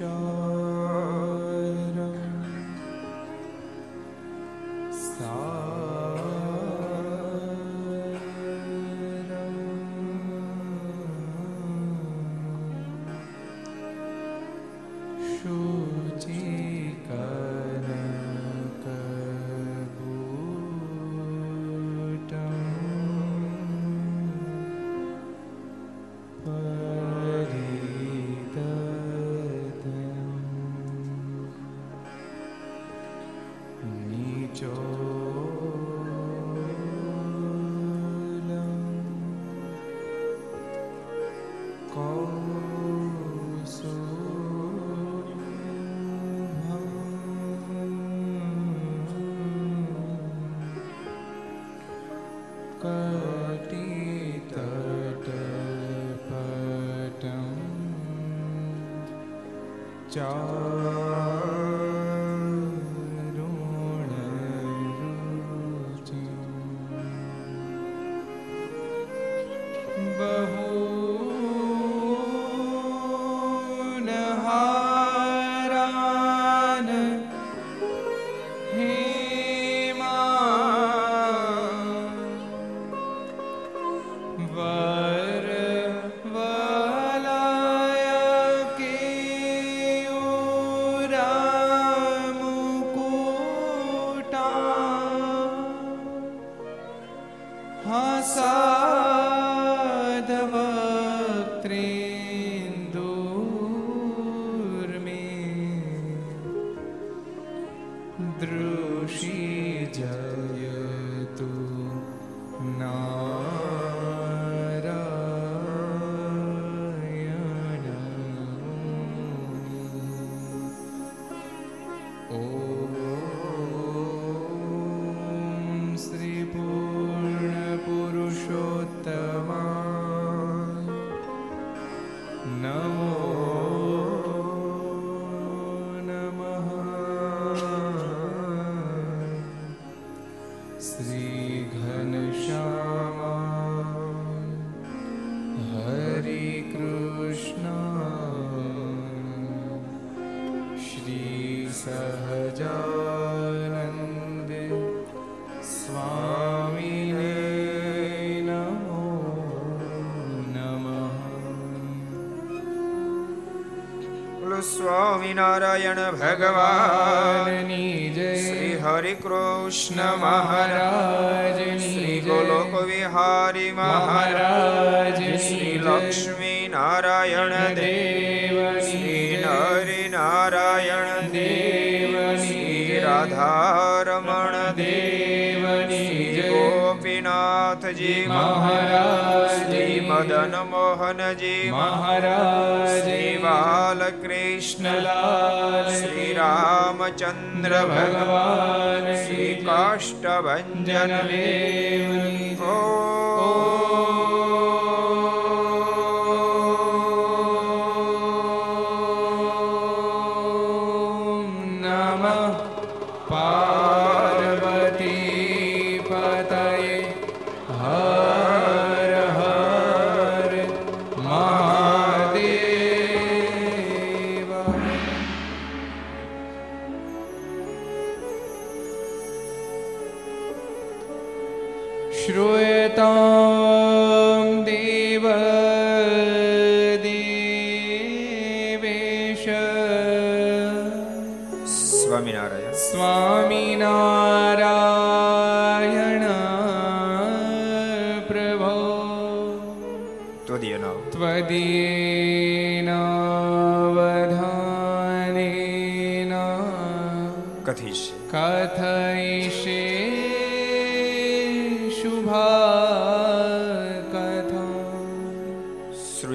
주시옵소서. Oh. Swaminarayan ભગવાનની જય શ્રી હરિ કૃષ્ણ મહારાજ શ્રી ગોલોક વિહારી મહારાજ શ્રી લક્ષ્મી નારાયણ દેવ શ્રી નરી નારાયણ દેવ શ્રી રાધારમણ દેવની ગોપીનાથજી મહારાજ મદન મોહનજી મહારાજ શ્રી બાલકૃષ્ણલાલ શ્રી રામચંદ્ર ભગવાન શ્રી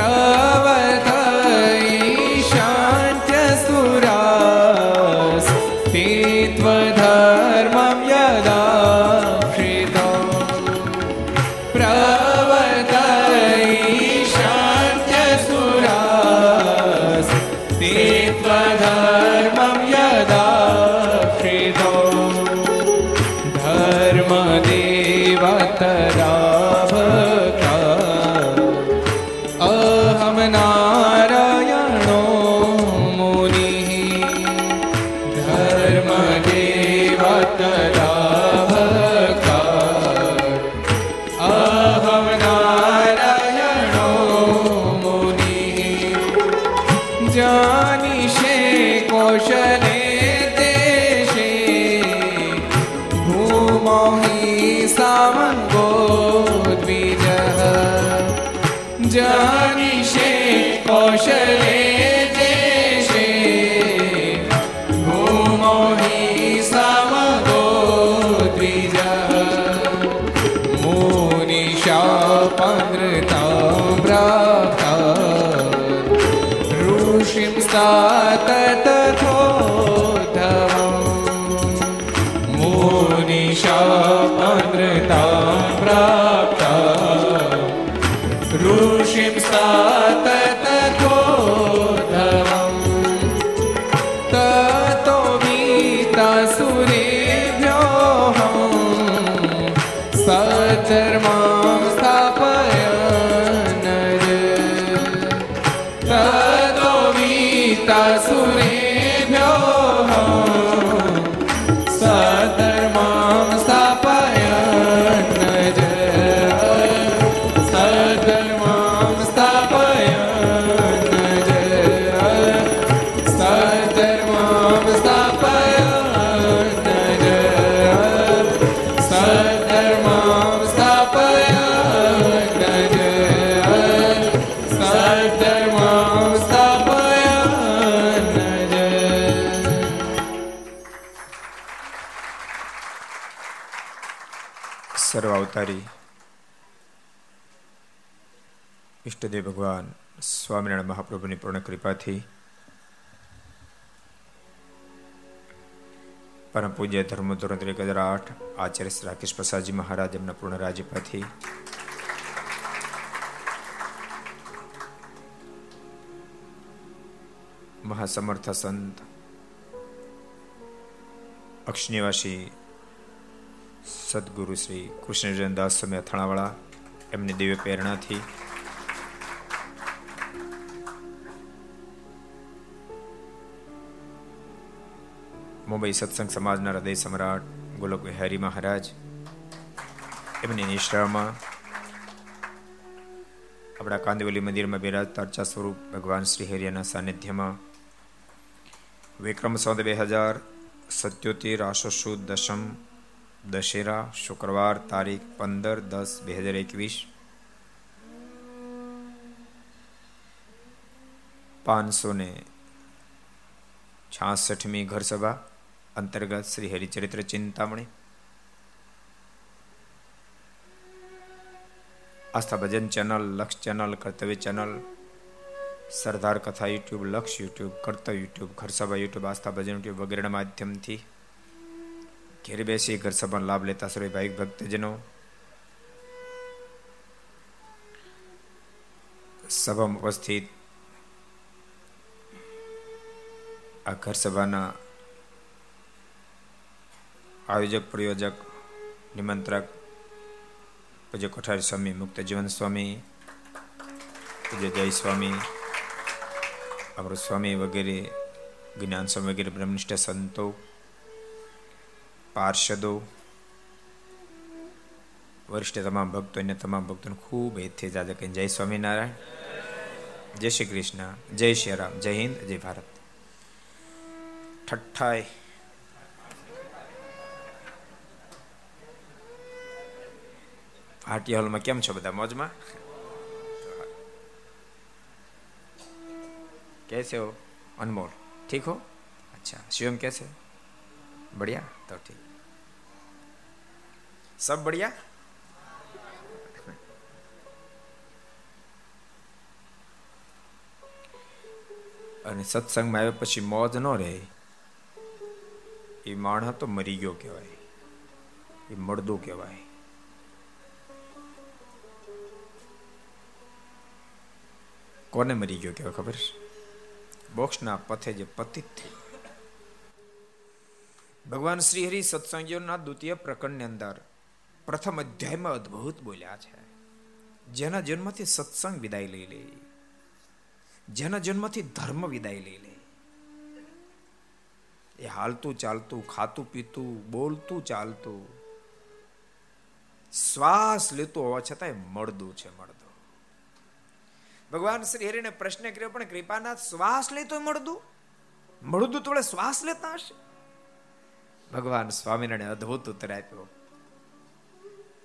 रा સર્વ અવતારી ઈષ્ટદેવ ભગવાન સ્વામિનારાયણ મહાપ્રભુની પૂર્ણ કૃપાથી પરમ પૂજ્ય ધર્મ ધોરણ એક હજાર આઠ આચાર્ય શ્રી રાકેશ પ્રસાદજી મહારાજ એમના પૂર્ણ રાજ્યપાથી મહાસમર્થ સંત, અક્ષનિવાસી સદગુરુ શ્રી કૃષ્ણજન દાસ સ્વામી અથાણાવાળા એમની દિવ્ય પ્રેરણાથી. મુંબઈ સત્સંગ સમાજના હૃદય સમ્રાટ ગોલક વિહારી મહારાજ એમની નિશ્રામાં આપણા કાંદવલી મંદિરમાં બિરાજતા અર્ચા સ્વરૂપ ભગવાન શ્રી હરિયાના સાનિધ્યમાં વિક્રમ સૌદ બે હજાર સત્યોતેર આસો સુદ દશમ દશેરા, શુક્રવાર તારીખ પંદર દસ બે હજાર એકવીસ. પાંચસો ને છાસઠમી ઘરસભા, અંતર્ગત Shri Haricharitra Chintamani. Aastha Bhajan channel, Laksh channel, Kartavya channel, Sardar Katha YouTube, Laksh YouTube, Kartavya YouTube, Gharsabha YouTube, Aastha Bhajan YouTube વગેરેના માધ્યમથી ઘેર બેસી ઘર સભાનો લાભ લેતા સર્વે ભાઈ ભક્તજનો સભામાં ઉપસ્થિત આ ઘર સભાના આયોજક પ્રયોજક નિમંત્રક પૂજ્ય કોઠારી સ્વામી મુક્ત જીવન સ્વામી પૂજ્ય જય સ્વામી અમૃત સ્વામી વગેરે જ્ઞાન સ્વામી વગેરે બ્રહ્મનિષ્ઠ સંતો પાર્ષદો, વરિષ્ઠ તમામ ભક્તો અને તમામ ભક્તોને ખૂબ હેતથી જાજે કહીને જય સ્વામિનારાયણ, જય શ્રી કૃષ્ણ, જય શ્રી રામ, જય હિન્દ, જય ભારત. ઠઠ્ઠાય પાર્ટી હોલમાં કેમ છો બધા? મોજમાં? કેસે હો? અનમોલ. ઠીક હો? અચ્છા શિવમ કેસે? बढ़िया तो ठीक सब बढ़िया અને સત્સંગમાં આવ્યા પછી મોજ ન રહે એ માણસ તો મરી ગયો કહેવાય એ મળદું કહેવાય કોને મરી ગયો કહેવાય ખબર છે મોક્ષના પથે જે પતિત થઈ ભગવાન શ્રી હરિ સત્સંગીઓના દ્વિતીય પ્રકરણની અંદર પ્રથમ અધ્યાયમાં અદ્ભુત બોલ્યા છે. જેના જન્મથી સત્સંગ વિદાય લઈ લે. જેના જન્મથી ધર્મ વિદાય લઈ લે. એ હાલતું ચાલતું, ખાતું પીતું, બોલતું ચાલતું, શ્વાસ લેતું હોવા છતાંય મળદું છે મળદું. ભગવાન શ્રી હરિને પ્રશ્ન કર્યો, પણ કૃપાનાથ, શ્વાસ લેતો મળદું? મળદું તો શ્વાસ લેતા હશે. ભગવાન સ્વામિનારાયણ અદભુત ઉત્તર આપ્યો.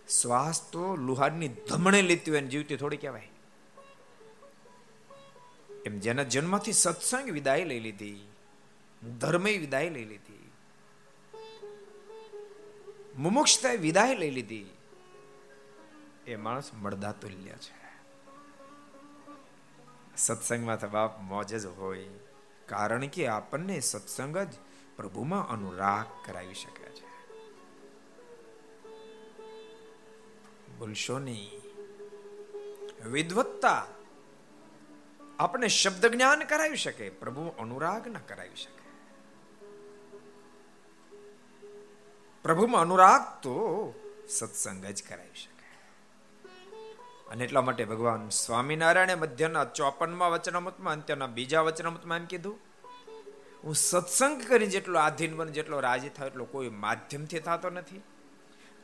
શ્વાસ તો લુહારની ધમણે લેતી હોય જીવતી થોડી કહેવાય. એમ જેના જન્મથી સત્સંગ વિદાય લઈ લીધી ધર્મે વિદાય લઈ લીધી મુમુક્ષતાએ વિદાય લઈ લીધી, એ માણસ મળદા તુલ્ય છે. સત્સંગમાં તો બાપ મોજ જ હોય. કારણ કે આપણને સત્સંગ જ પ્રભુમાં અનુરાગ કરાવી શકે છે. ભૂલશો નહીં. વિદવત્તા આપણે શબ્દ જ્ઞાન કરાવી શકે, પ્રભુ અનુરાગ ન કરાવી શકે. પ્રભુમાં અનુરાગ તો સત્સંગ જ કરાવી શકે. અને એટલા માટે ભગવાન સ્વામિનારાયણે મધ્યના ચોપનમાં વચનામતમાં અંત્યના બીજા વચનામતમાં એમ કીધું હું સત્સંગ કરી જેટલો આધીન બન, જેટલો રાજી થાય એટલો કોઈ માધ્યમથી થતો નથી.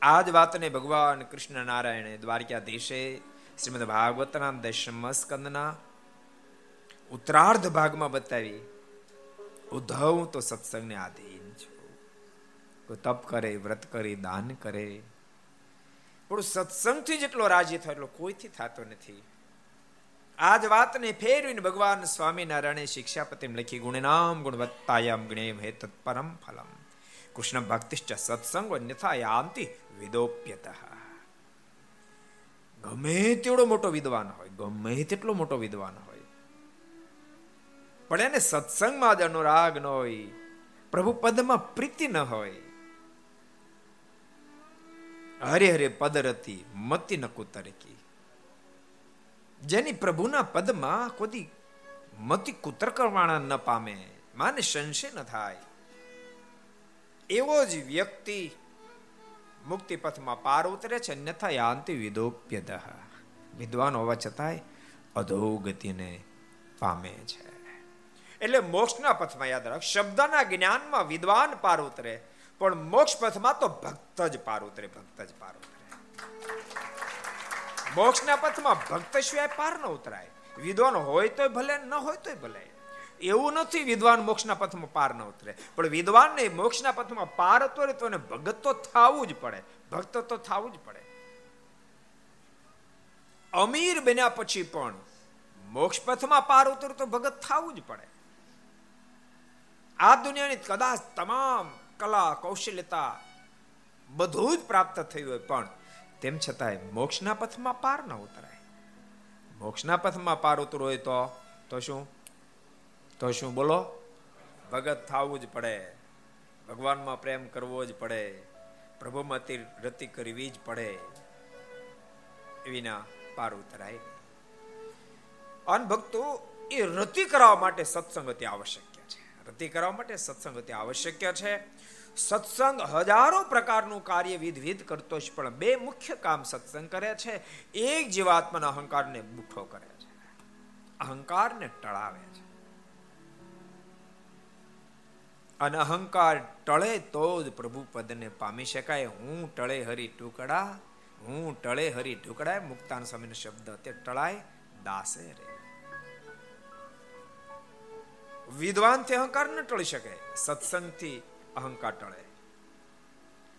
આ જ વાતને ભગવાન કૃષ્ણ નારાયણે દ્વારકાધીશે શ્રીમદ ભાગવતના દશમ સ્કંદના ઉત્તરાર્ધ ભાગમાં બતાવી, ઉદ્ધવ, તો સત્સંગને આધીન છું. તપ કરે, વ્રત કરે, દાન કરે. પણ સત્સંગથી જેટલો રાજી થાય એટલો કોઈથી થતો નથી. આ જ વાતને ફેરવીને ભગવાન સ્વામિનારાયણે શિક્ષાપતિમ લખી, ગુણનામ ગુણવત્તાયામ ગણેમ હે તત્પરમ ફલમ. કૃષ્ણ ભક્તિશ્ચ સત્સંગ અન્યથા યાંતિ વિદોપ્યત. ગમે તેવડો મોટો વિદ્વાન હોય, ગમે તેટલો મોટો વિદ્વાન હોય. પણ એને સત્સંગમાં જ અનુરાગ ન હોય, પ્રભુ પદમાં પ્રીતિ ન હોય. હરે હરે પદરતી મતિ ન કુતરકી જેની પ્રભુના પદમાં કોઈ મતિ કુતરકવાણા ન પામે, માને સંશય ન થાય. એવો જ વ્યક્તિ મુક્તિ પથમાં પાર ઉતરે છે અન્યથા યાંતિ વિદોપ્યદહ. વિદ્વાન હોવા છતાંય અધોગતિને પામે છે. એટલે મોક્ષના પથમાં યાદ રાખ, શબ્દના જ્ઞાનમાં વિદ્વાન પાર ઉતરે, પણ મોક્ષ પથમાં તો ભક્ત જ પાર ઉતરે, ભક્ત જ પાર ઉતરે. મોક્ષના પથમાં ભક્ત સિવાય પાર ન ઉતરાય. વિદ્વાન હોય તોય ભલે, ન હોય તોય ભલે. એવું નથી વિદ્વાન મોક્ષના પથમાં પાર ન ઉતરે. પણ વિદ્વાનને મોક્ષના પથમાં પાર ઉતરે તો એને ભગત તો થવું જ પડે. ભક્ત તો થવું જ પડે. અમીર બન્યા પછી પણ મોક્ષ પથમાં પાર ઉતરું તો ભગત થવું જ પડે. આ દુનિયાની કદાચ તમામ કલા, કૌશલ્યતા બધું જ પ્રાપ્ત થયું હોય, પણ તેમ છતાંય મોક્ષના પથમાં પાર ન ઉતરાય. મોક્ષના પથમાં પાર ઉતરવું હોય તો તો શું? તો શું બોલો? ભગત થવું જ પડે. ભગવાનમાં પ્રેમ કરવો જ પડે. પ્રભુમાં રતિ કરવી જ પડે. એવીના પાર ઉતરાય. અન ભક્તો, એ રતિ કરાવવા માટે સત્સંગતિ આવશ્યક છે. રતિ કરાવવા માટે સત્સંગતિ આવશ્યક છે. સત્સંગ હજારો પ્રકારનું કાર્ય વિધવિધ કરતો છે, પણ બે મુખ્ય કામ સત્સંગ કરે છે. એક જીવાત્માના અહંકારને બુઠો કરે છે. અહંકારને ટળાવે છે. અને અહંકાર ટળે તો જ પ્રભુ પદને પામી શકાય. હું ટળે હરી ટુકડા હું ટળે હરી ટુકડા મુક્તાન સ્વામીનો શબ્દ તે ટળાય દાસે રે. વિદ્વાનથી અહંકાર ન ટળી શકે. સત્સંગથી અહંકાર ટળે.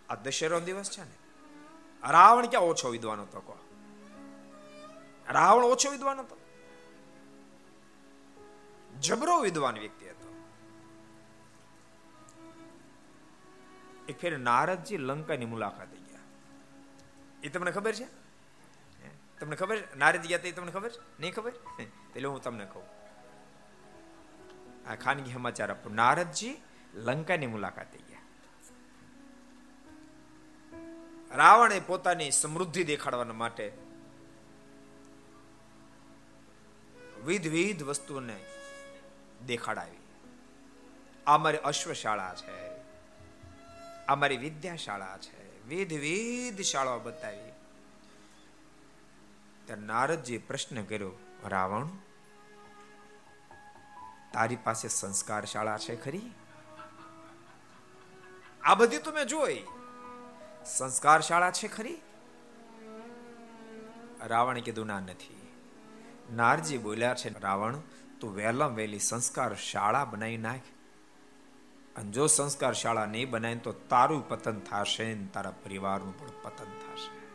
આ દશેરો દિવસ છે ને? રાવણ ક્યાં ઓછો વિદ્વાન હતો કહો. રાવણ ઓછો વિદ્વાન હતો. જબરો વિદ્વાન વ્યક્તિ હતો. એક ફેર નારદજી લંકાની મુલાકાતે ગયા. એ તમને ખબર છે? તમને ખબર છે? નારદ ગયા તે તમને ખબર છે? નહીં ખબર? એટલે હું તમને કહું. આ ખાનગી સમાચાર આપું. નારદજી લંકાની મુલાકાતે ગયા. રાવણે પોતાની સમૃદ્ધિ દેખાડવા માટે વિધ વિધ વસ્તુને દેખાડાવી. આ મારી અશ્વશાળા છે. આ મારી વિદ્યાશાળા છે. વિધ વિધ શાળાઓ બતાવી. ત્યારે નારદજી પ્રશ્ન કર્યો, રાવણ, તારી પાસે સંસ્કાર શાળા છે ખરી? આ બધી તો મેં જોઈ. સંસ્કાર શાળા છે ખરી? રાવણે કીધું, ના, નથી. નારજી બોલ્યા છે, રાવણ, તું વહેલા વહેલી સંસ્કાર શાળા બનાવી નાખ. અને જો સંસ્કાર શાળા નહીં બનાય તો તારું પતન થશે ને તારા પરિવારનું પણ પતન થશે.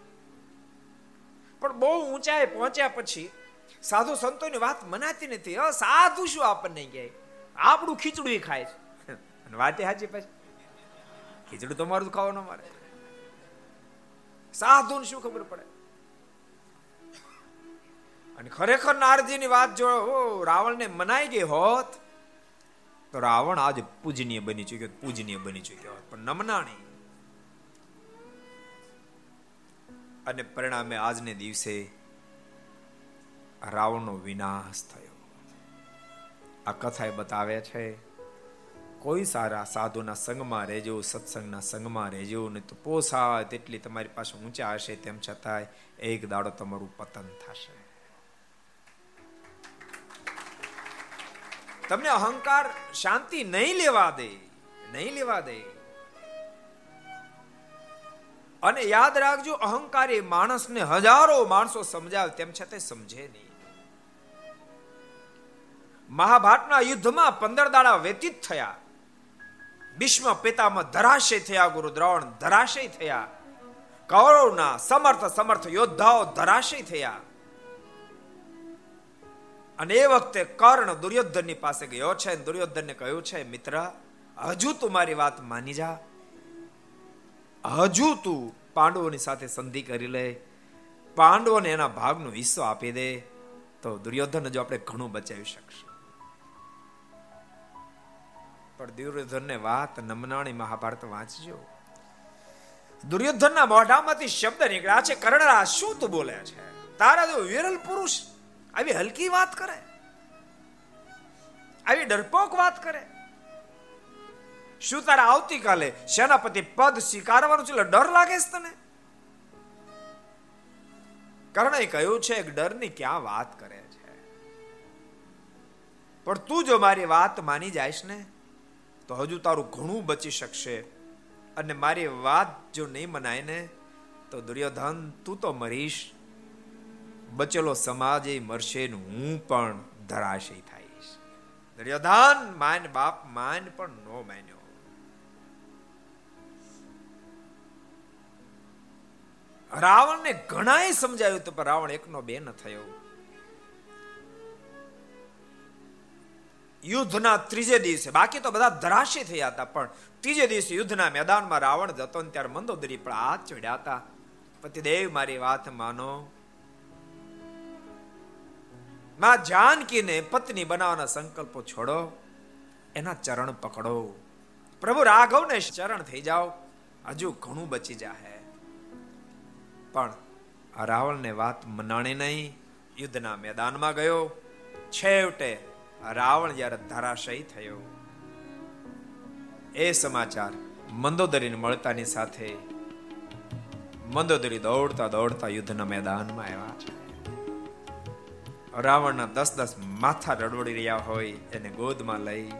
પણ બહુ ઊંચાએ પહોંચ્યા પછી સાધુ સંતોની વાત મનાતી નથી. સાધુ શું આપણને કહે? આપણું ખીચડું ખાય છે. અને વાતે હાજી પછી. ખીચડું તમારું ખાવાનું મારે સાધુ શું ખબર પડે? અને ખરેખર નારજીની વાત જો રાવણને મનાઈ ગઈ હોત, તો રાવણ આજે પૂજનીય બની ચુક્યો, પૂજનીય બની ચુક્યો હોત. પણ નમનાણી. અને પરિણામે આજને દિવસે રાવણનો વિનાશ થયો. આ કથા બતાવે છે કોઈ સારા સાધુના સંગમાં રહેજો, સત્સંગના સંગમાં રહેજો ને તો પોસાય, તેટલી તમારી પાસે ઊંચા હશે તેમ છતાંય એક દાડો તમારું પતન થશે. તમને અહંકાર શાંતિ નહીં લેવા દે, નહીં લેવા દે. અને યાદ રાખજો, અહંકાર એ માણસને હજારો માણસો સમજાવે તેમ છતાં સમજે નહીં. મહાભારતના યુદ્ધમાં પંદર દાડા વ્યતીત થયા. ભીષ્મ પિતામાં ધરાશય થયા, ગુરુ દ્રોણ ધરાશય થયા. કૌરવના સમર્થ સમર્થ યોદ્ધાઓ ધરાશય થયા. અને એ વખતે કર્ણ દુર્યોધનની પાસે ગયો છે દુર્યોધનને કહ્યું છે, મિત્ર, હજુ તું મારી વાત માની જા. હજુ તું પાંડવોની સાથે સંધિ કરી લે. પાંડવોને એના ભાગનો હિસ્સો આપી દે. તો દુર્યોધન જો આપણે ઘણું બચાવી શકશું. પણ દુર્યોધનને વાત નમનાણી મહાભારત વાંચજો. દુર્યોધનના મોઢામાંથી શબ્દ નીકળ્યા છે કર્ણરા શું તું બોલે છે? તારા જો વિરલ પુરુષ આવી હલકી વાત કરે. આવી ડરપોક વાત કરે. શું તારા આવતીકાલે સેનાપતિ પદ સ્વીકારવાનું છે ડર લાગે છે તને? કર્ણે કહ્યું છે, એક ડરની ક્યાં વાત કરે છે? પણ તું જો મારી વાત માની જાયશ ને તો હજુ તારું ઘણું બચી શકશે. અને મારી વાત જો નહીં મનાય ને, તો દુર્યોધન, તું તો મરીશ. બચેલો સમાજ એ મરશે હું પણ ધરાશય થઈશ. દુર્યોધન, માન બાપ માન પણ નો માન્યો. રાવણને ઘણાએ સમજાયું તો પણ રાવણ એકનો બે ન થયો. યુદ્ધના ત્રીજે દિવસે. બાકી તો બધા ધરાશી થયા હતા, પણ ત્રીજે દિવસે યુદ્ધના મેદાનમાં રાવણ જતો ને ત્યારે મંદોદરી પણ હાથ ચડ્યા હતા. પતિદેવ, મારી વાત માનો. માં જાનકીને પત્ની બનાવવાના સંકલ્પો છોડો, એના ચરણ પકડો. પ્રભુ રાઘવને ચરણ થઈ જાઓ, હજુ ઘણું બચી જાહે. પણ આ રાવણને વાત મનાણી નહીં. યુદ્ધના મેદાનમાં ગયો. છેવટે રાવણ જ્યારે ધરાશયી થયો, એ સમાચાર મંદોદરીને મળતાની સાથે મંદોદરી દોડતા દોડતા યુદ્ધના મેદાનમાં આવ્યા છે. રાવણના દસ દસ માથા રડવડી રહ્યા હોય એને ગોદમાં લઈ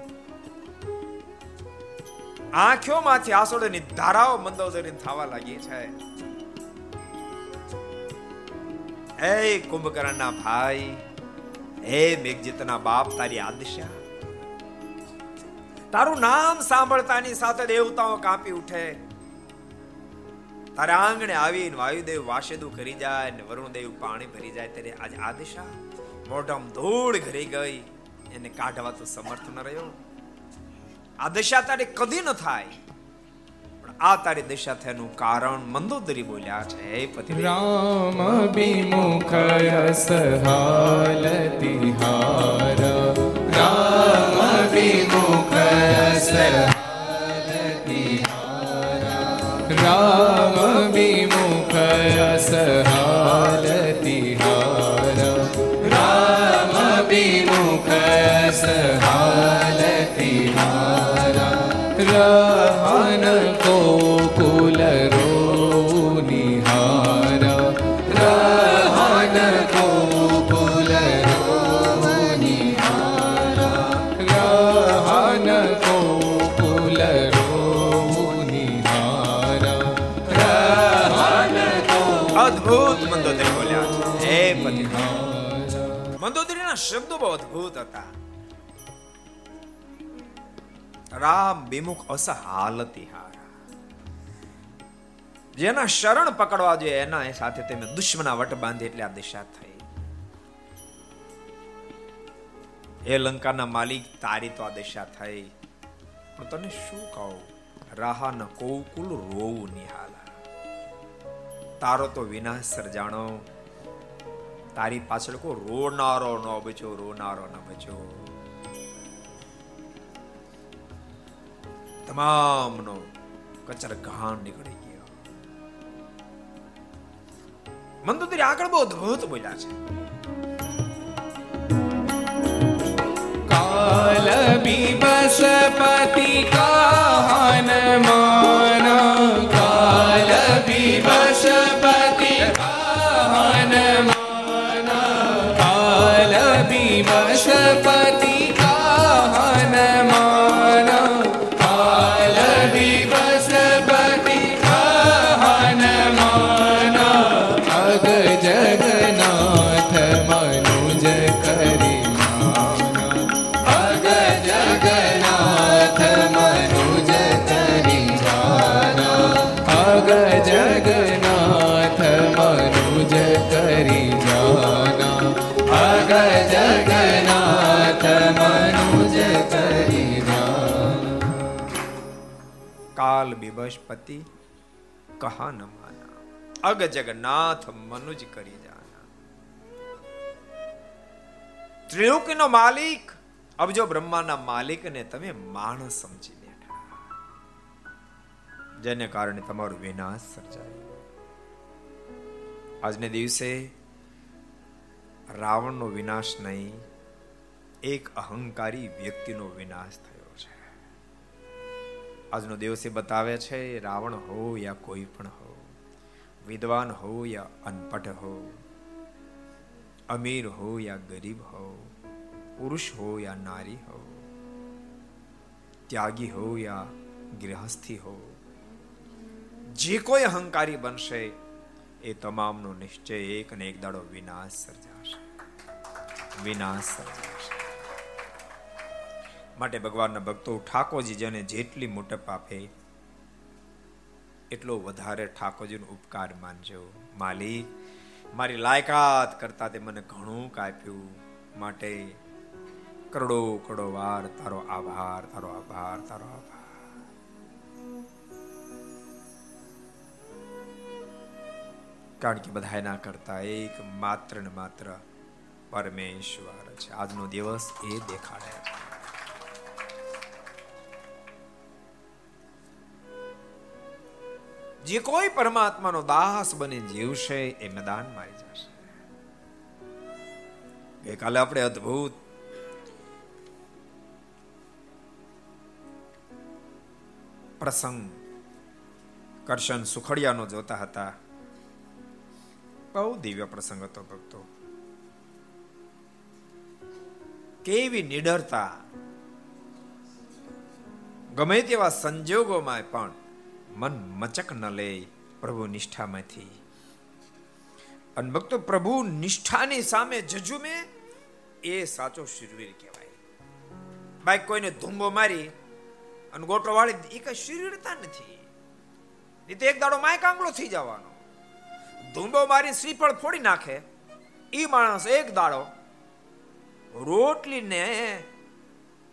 આંખોમાંથી આસોડની ધારાઓ મંદોદરી થવા લાગી છે. એ કુંભકર્ણના ભાઈ હે મેઘજીતના બાપ, તારી આદશા તારું નામ સાંભળતાની સાથે દેવતાઓ કાપી ઉઠે. તારા આંગણે આવીને વાયુદેવ વાસેદુ કરી જાય ને વરુણદેવ પાણી ભરી જાય. ત્યારે આજ આદશા મોઢમ ધૂળ ઘરી ગઈ. એને કાઢવા તો સમર્થ ન રહ્યો. આ તારી કદી ન થાય. આ તારી દશા થયાનું કારણ મંદોદરી બોલ્યા છે. પતિ રામ વિમુખ સહાલ હાર. રામ વિમુખ રસ હાલતી હાર. રામ વિમુખ સહાલ હાર. રામ વિમુખ સહાલ હાર. રહન શબ્દો બહુ અદ્ભુત હતા. રામ વિમુખ અસહાલતી હારા જેના શરણ પકડવા જોઈએ, એના સાથે તેમને દુશ્મના વટ બાંધી એટલે આ દિશા થઈ. એ લંકાના માલિક, તારી તો આ દિશા થઈ. પણ તને શું કહું? રાહા ન કોકુલ રોવું નિહાલા. તારો તો વિનાશ સર્જાણો તારી પાછળ કો રોનારો ન બચ્યો રોનારો ન બચ્યો તમામનો કચર ઘાણ નીકળી ગયો મંદોદરી આગળ બહુ અદભુત બોલ્યા છે કાલ બિબસપતિ કાહન બિબસપતિ કહા ન માના અગ જગન્નાથ મનુજ કરી જાના. ત્રિલોકીનો માલિક અબજો બ્રહ્માના માલિકને તમે માણસ સમજી જેને કારણે તમારો વિનાશ સર્જાયો. આજને દિવસે રાવણનો વિનાશ નહીં, એક અહંકારી વ્યક્તિનો વિનાશ થયો. આજનો દિવસ એ બતાવે છે રાવણ હો યા કોઈ પણ હો, વિદ્વાન હો યા અનપઢ હો, અમીર હો યા ગરીબ હો, પુરુષ હો યા નારી હો, ત્યાગી હો યા ગૃહસ્થી હો, જે કોઈ અહંકારી બનશે, એ તમામનો નિશ્ચય એક ને એક દાડો વિનાશ સર્જાશે. વિનાશ સર્જાશે. માટે ભગવાનના ભક્તો ઠાકોરજી જેને જેટલી મોટપ આપે, એટલો વધારે ઠાકોરજીનો ઉપકાર માનજો. માલિક મારી લાયકાત કરતા તે મને ઘણું કાપ્યું. માટે કરોડો કરોડો વાર તારો આભાર તારો આભાર તારો આભાર. કારણ કે બધા એના કરતા એક માત્ર ને માત્ર પરમેશ્વર છે. આજનો દિવસ એ દેખાડે. જે કોઈ પરમાત્માનો દાસ બની જીવશે, એ મેદાન મારી જશે. ગઈકાલે આપણે અદ્ભુત પ્રસંગ કરશન સુખડિયાનો જોતા હતા. બહુ દિવ્ય પ્રસંગ હતો ભક્તો. કેવી નિડરતા. ગમે તેવા સંજોગોમાં પણ મન મચક ન લે પ્રભુ નિષ્ઠામાંથી. અને પ્રભુ નિષ્ઠાની સામે જજુમે, એ સાચો શિરવીર કહેવાય. બાઈક કોઈને ધૂંબો મારી અને ગોટો વાળી એ કઈ શિરવીરતા નથી. એ તો એક દાડો માય કાંગલો થઈ જવાનો. ધૂંબો મારી શ્રીફળ ફોડી નાખે એ માણસ એક દાડો રોટલીને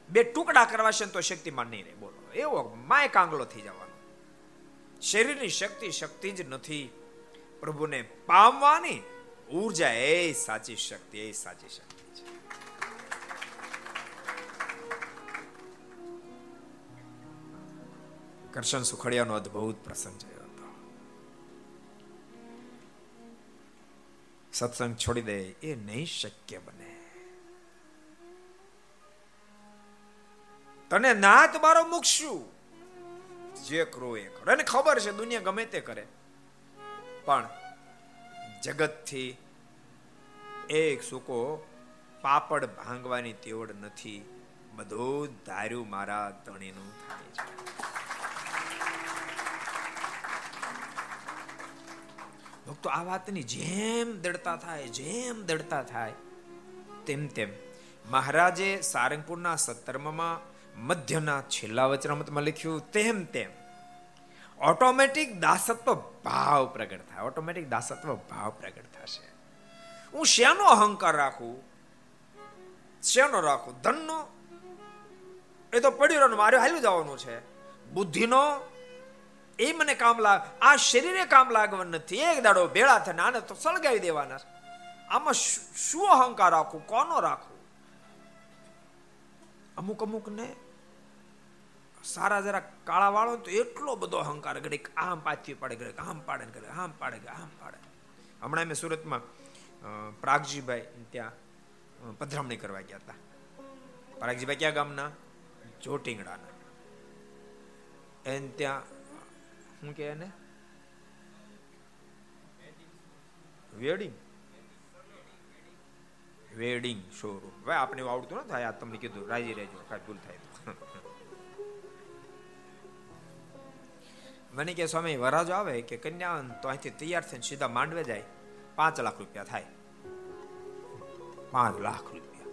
બે ટુકડા કરવા છે તો શક્તિમાન નહીં રહે. બોલો, એવો માય કાંગલો થઈ જવાનો. શરીરની શક્તિ શક્તિ જ નથી. પ્રભુને પામવાની ઊર્જા એ સાચી શક્તિ, એ સાચી શક્તિ છે. કરશન સુખડિયાનો અદ્ભુત પ્રસંગ છે સત્સંગ છોડી દે, એ નહીં શક્ય બને. તને નાત મારો મૂકશું. જે કરો એ કરો. એને ખબર છે દુનિયા ગમે તે કરે. પણ જગતથી એક સુકો પાપડ ભાંગવાની તેવડ નથી. બધું ધાર્યું મારા ધણીનું થાય છે. ભક્તો, આ વાતની જેમ દડતા થાય, જેમ દડતા થાય, તેમ તેમ મહારાજે સારંગપુરના સત્તરમાં મધ્યના છેલ્લા વચનામતમાં લખ્યું, તેમ તેમ. ઓટોમેટિક દાસત્વ ભાવ પ્રગટ થાય. ઓટોમેટિક દાસત્વ ભાવ પ્રગટ થશે. હું શેનો અહંકાર રાખું? શેનો રાખું? ધનનો? એ તો પડી રહ્યો મારે હાલ્યું જવાનું છે. બુદ્ધિનો? એ મને કામ લાગ, આ શરીરે કામ લાગવાનું નથી. એક દાડો ભેળા થઈને આને તો સળગાવી દેવાના આમાં શું અહંકાર રાખવું કોનો રાખવું અમુક અમુક ને સારા જરા કાળા વાળો તો એટલો બધો અહંકાર ઘડીક આમ પાછી પાડે ઘડીક આમ પાડે ઘડીક આમ પાડે આમ પાડે. હમણાં મેં સુરતમાં પ્રાગજીભાઈ ત્યાં પધરામણી કરવા ગયા હતા. પ્રાગજીભાઈ ક્યાં ગામના? જોટીંગડાના એને ત્યાં, શું કે એને? વેડિંગ. Wedding showroom. ભાઈ આપણે આવડતું ન થાય, આ તમને કીધું, રાજી રહેજો, કાંઈ ભૂલ થાય મને કે સ્વામી વરાજો આવે કે કન્યા તો અહીંથી તૈયાર થઈને સીધા માંડવે જાય. પાંચ લાખ રૂપિયા થાય. પાંચ લાખ રૂપિયા.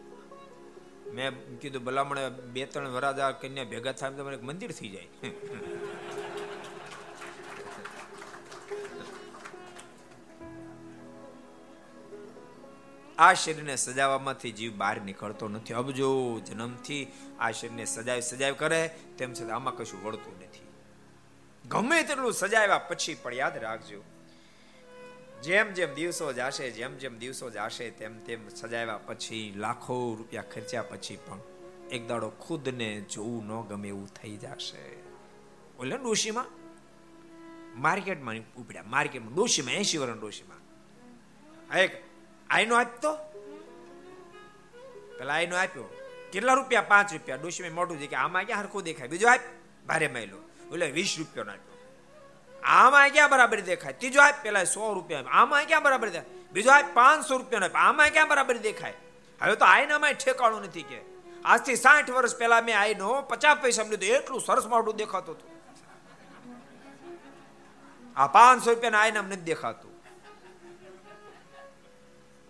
મેં કીધું, ભલામણે બે ત્રણ વરાજા કન્યા ભેગા થાય તો મને મંદિર થઈ જાય. આ શરીરને સજાવવામાંથી જીવ બહાર નીકળતો નથી. અબજો જન્મથી આ શરીરને સજાવી સજાવ કરે, તેમ છતાં આમાં કશું વળતું ગમે તેટલું સજાવ્યા પછી પણ યાદ રાખજો. જેમ જેમ દિવસો જાશે, જેમ જેમ દિવસો જાશે, તેમ તેમ સજાવ્યા પછી, લાખો રૂપિયા ખર્ચ્યા પછી પણ એક દાડો ખુદને જોવું ન ગમે એવું થઈ જશે. ઓલે ડોશીમાં? માર્કેટમાં ઉપડ્યા. માર્કેટમાં. ડોશીમાં એસી વર્ષ ડોશીમાં. એક આઈનો આપતો? પેલા આઈનો આપ્યો. કેટલા રૂપિયા? પાંચ રૂપિયા. ડોશીમાં મોટું છે કે આમાં ક્યાં હરખું દેખાય? બીજો આપ ભારે માયલો. એટલે વીસ રૂપિયાનો આપ્યો આમાં ક્યાં બરાબર દેખાય? ત્રીજો આપ પેલા સો રૂપિયા આમાં ક્યાં બરાબર દેખાય? બીજો આપ પાંચસો રૂપિયાનો આપ આમાં ક્યાં બરાબર દેખાય? હવે તો આઈનામાં ઠેકાણું નથી કે. આજથી સાઠ વર્ષ પહેલા મેં આઈનો પચાસ પૈસા લીધો. એટલું સરસ મોઢું દેખાતું હતું. આ પાંચસો રૂપિયાના આઈના નથી દેખાતું.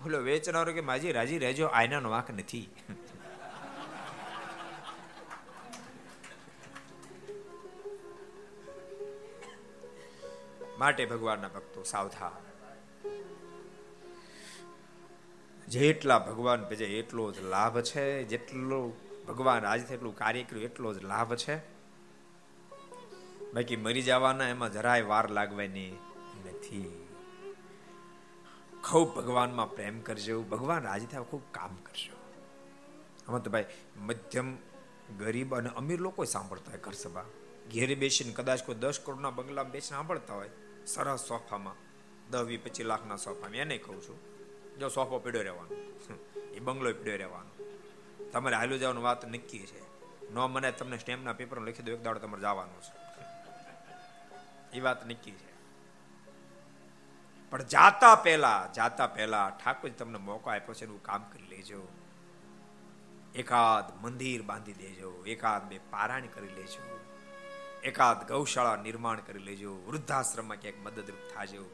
બોલો વેચનારો કે, માજી રાજી રહેજો આયનાનો વાંક નથી. માટે ભગવાનના ભક્તો સાવધાન જેટલા ભગવાન ભજે એટલો જ લાભ છે, જેટલો ભગવાન આજ એટલું કાર્ય કર્યું એટલો જ લાભ છે. બાકી મરી જવાના એમાં જરાય વાર લાગવાની નથી. ખૂબ ભગવાનમાં પ્રેમ કરજો, ભગવાન રાજી થાય ખૂબ કામ કરજો. આમાં તો ભાઈ મધ્યમ, ગરીબ અને અમીર લોકો સાંભળતા હોય ઘર સભા. ઘેરે બેસીને કદાચ કોઈ દસ કરોડના બંગલા બેસીને સાંભળતા હોય સરસ સોફામાં. દસ વી પચીસ લાખના સોફા મેં એને કહું છું, જો સોફો પીડ્યો રહેવાનો. એ બંગલો પીડ્યો રહેવાનો. તમારે હાલ્યું જવાનું વાત નક્કી છે. ન મને તમને સ્ટેમ્પના પેપર લખી દો, એક દાડો તમારે જવાનું છે. એ વાત નક્કી છે. પણ જાતા પહેલા જાતા પહેલા ઠાકોર તમને મોકો આપ્યો છે એનું કામ કરી લેજો. એકાદ મંદિર બાંધી દેજો. એકાદ બે પારાયણ કરી લેજો. એકાદ ગૌશાળા નિર્માણ કરી લેજો, વૃદ્ધાશ્રમમાં ક્યાંક મદદરૂપ થાજો.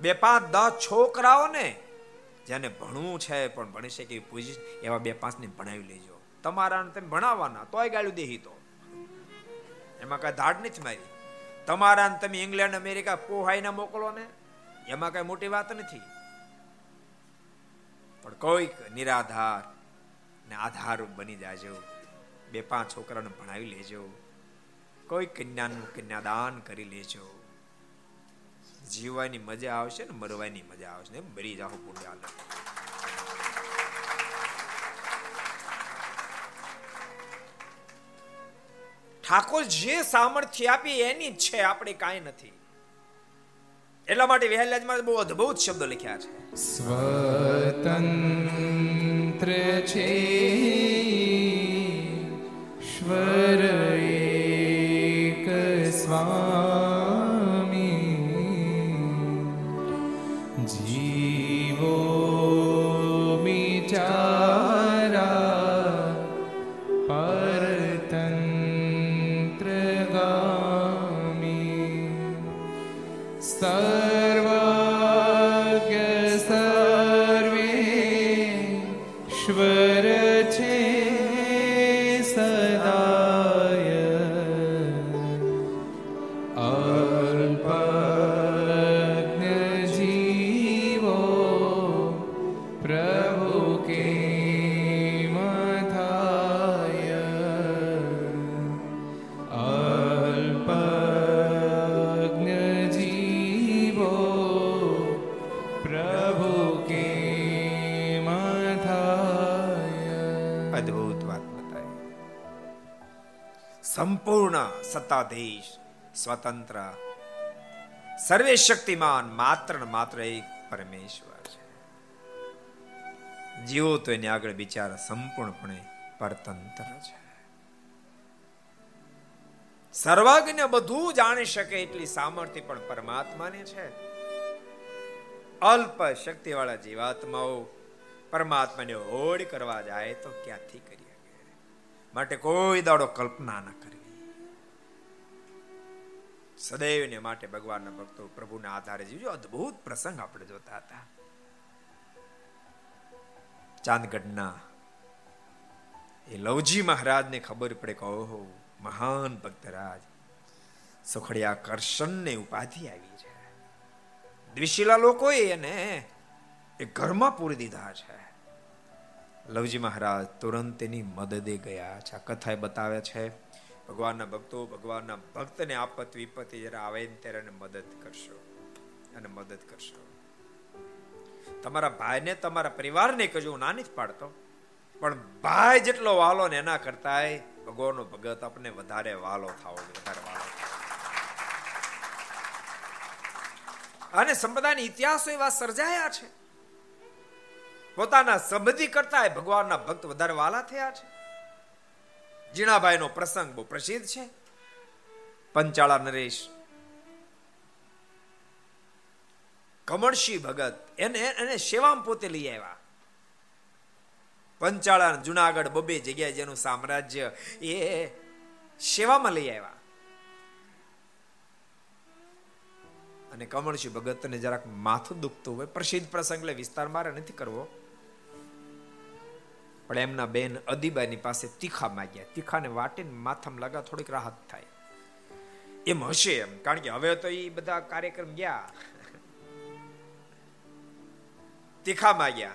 બે પાંચ દસ છોકરાઓને, જેને ભણવું છે પણ ભણી શકે પૂજી એવા બે પાંચને ભણાવી લેજો. તમારા તમે ભણાવવાના, તોય ગાળું દેહી તો. એમાં કઈ ધાડ નથી મારી. તમારા તમે ઇંગ્લેન્ડ, અમેરિકા પોહાઈને મોકલો ને, એમાં કઈ મોટી વાત નથી. પણ કોઈક નિરાધાર ને આધાર બની જાજો. બે પાંચ છોકરાને ભણાવી લેજો. કોઈ કન્યાનું કન્યાદાન કરી લેજો. જીવવાની મજા આવશે ને મરવાની મજા આવશે ને મરી જાઓ પુણ્ય ઠાકોર જે સામર્થ્ય આપી એની જ છે, આપણે કાંઈ નથી. એટલા માટે વહેલાજમાં બહુ અદ્ભુત શબ્દો લખ્યા છે. સ્વતંત્ર છે સત્તાધીશ સ્વતંત્ર. સર્વે શક્તિમાન માત્ર ને માત્ર એક પરમેશ્વર છે. જીવો તો એને આગળ વિચાર સંપૂર્ણપણે પરતંત્ર છે. સર્વજ્ઞ બધું જાણી શકે એટલી સામર્થ્ય પણ પરમાત્માને છે. અલ્પ શક્તિ વાળા જીવાત્માઓ પરમાત્માને હોડ કરવા જાય તો ક્યાંથી કરી શકે? માટે કોઈ દાડો કલ્પના ન કરવી સદૈવને માટે ભગવાનના ભક્તો પ્રભુના આધારે જીવજો. અદ્ભુત પ્રસંગ આપણે જોતા હતા. ચાંદગઢના એ લવજી મહારાજને ખબર પડે કે ઓહો, મહાન ભક્તરાજ સુખડિયા કરશનને ઉપાધિ આવી છે. દ્વિશીલા લોકોએ એને એ ઘરમાં પૂરી દીધા છે. લવજી મહારાજ તુરંત એની મદદે ગયા છે. આ કથા બતાવે છે ભગવાનના ભક્તો, ભગવાનના ભક્તને આપત વિપત્તિ જરા આવે ને ત્યારે મદદ કરશો. અને મદદ કરશો. તમારા ભાઈને, તમારા પરિવારને કહેજો હું નાની જ પાડતો, પણ ભાઈ જેટલો વાલો ને એના કરતાય ભગવાનનો ભગત આપણે વધારે વાલો થાવો વધારે વાલો અને સંપ્રદાયના ઇતિહાસો એવા સર્જાયા છે. પોતાના સંબંધી કરતા ભગવાનના ભક્ત વધારે વાલા થયા છે. જીણાભાઈનો પ્રસંગ બહુ પ્રસિદ્ધ છે. પંચાળા નરેશ, કમળશી ભગત, એને એને સેવામ પોતે લઈ આવ્યા. પંચાળા જુનાગઢ બબે જગ્યાએ જેનું સામ્રાજ્ય એ સેવામાં લઈ આવ્યા. અને કમળશી ભગતને જરાક માથું દુખતું હોય, પ્રસિદ્ધ પ્રસંગ એટલે વિસ્તાર મારે નથી કરવો. પણ એમના બેન અદીબાની પાસે તીખા માગ્યા. તીખાને વાટીને માથામાં લગા થોડીક રાહત થાય. એમ હશે એમ, કારણ કે હવે તો એ બધા કાર્યક્રમ ગયા. તીખા ગયા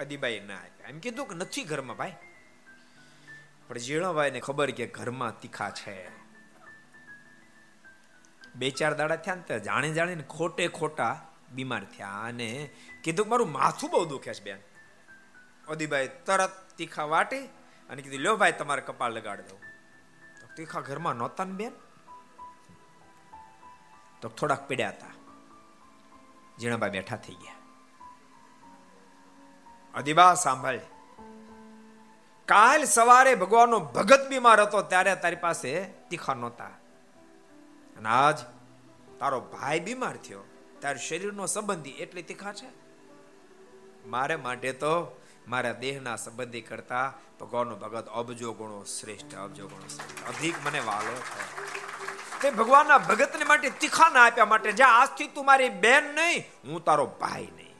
અદીબાઈ ના આપ્યા. એમ કીધું કે નથી ઘરમાં ભાઈ. પણ ઝીણાભાઈ ને ખબર કે ઘરમાં તીખા છે. બે ચાર દાડા થયા ને જાણે જાણીને ખોટે ખોટા બીમાર થયા. અને કીધું મારું માથું બહુ દુખે છે બેન. અદીભાઈ તરત તીખા વાટી અને કીધું, લ્યો ભાઈ, તમારે કપાળ લગાડી દઉં. તો તીખા ઘરમાં નહોતા ને બેન. તો થોડાક પીડ્યા હતા. જીણાભાઈ બેઠા થઈ ગયા. અદીબા સાંભળ, કાલ સવારે ભગવાનનો ભગત બીમાર હતો, ત્યારે તારી પાસે તીખા નહોતા. અને આજ તારો ભાઈ બીમાર થયો. તાર શરીરનો સંબંધી એટલે તીખા છે. મારે માટે તો મારા દેહના સંબંધી કરતા ભગવાનનો ભગત અબજો ગુણો શ્રેષ્ઠ, અબજો ગુણો અધિક મને વાલો તે ભગવાનના ભગતને માટે તીખા ના આપ્યા માટે જ્યાં આજથી તું મારી બેન નહીં, હું તારો ભાઈ નહીં.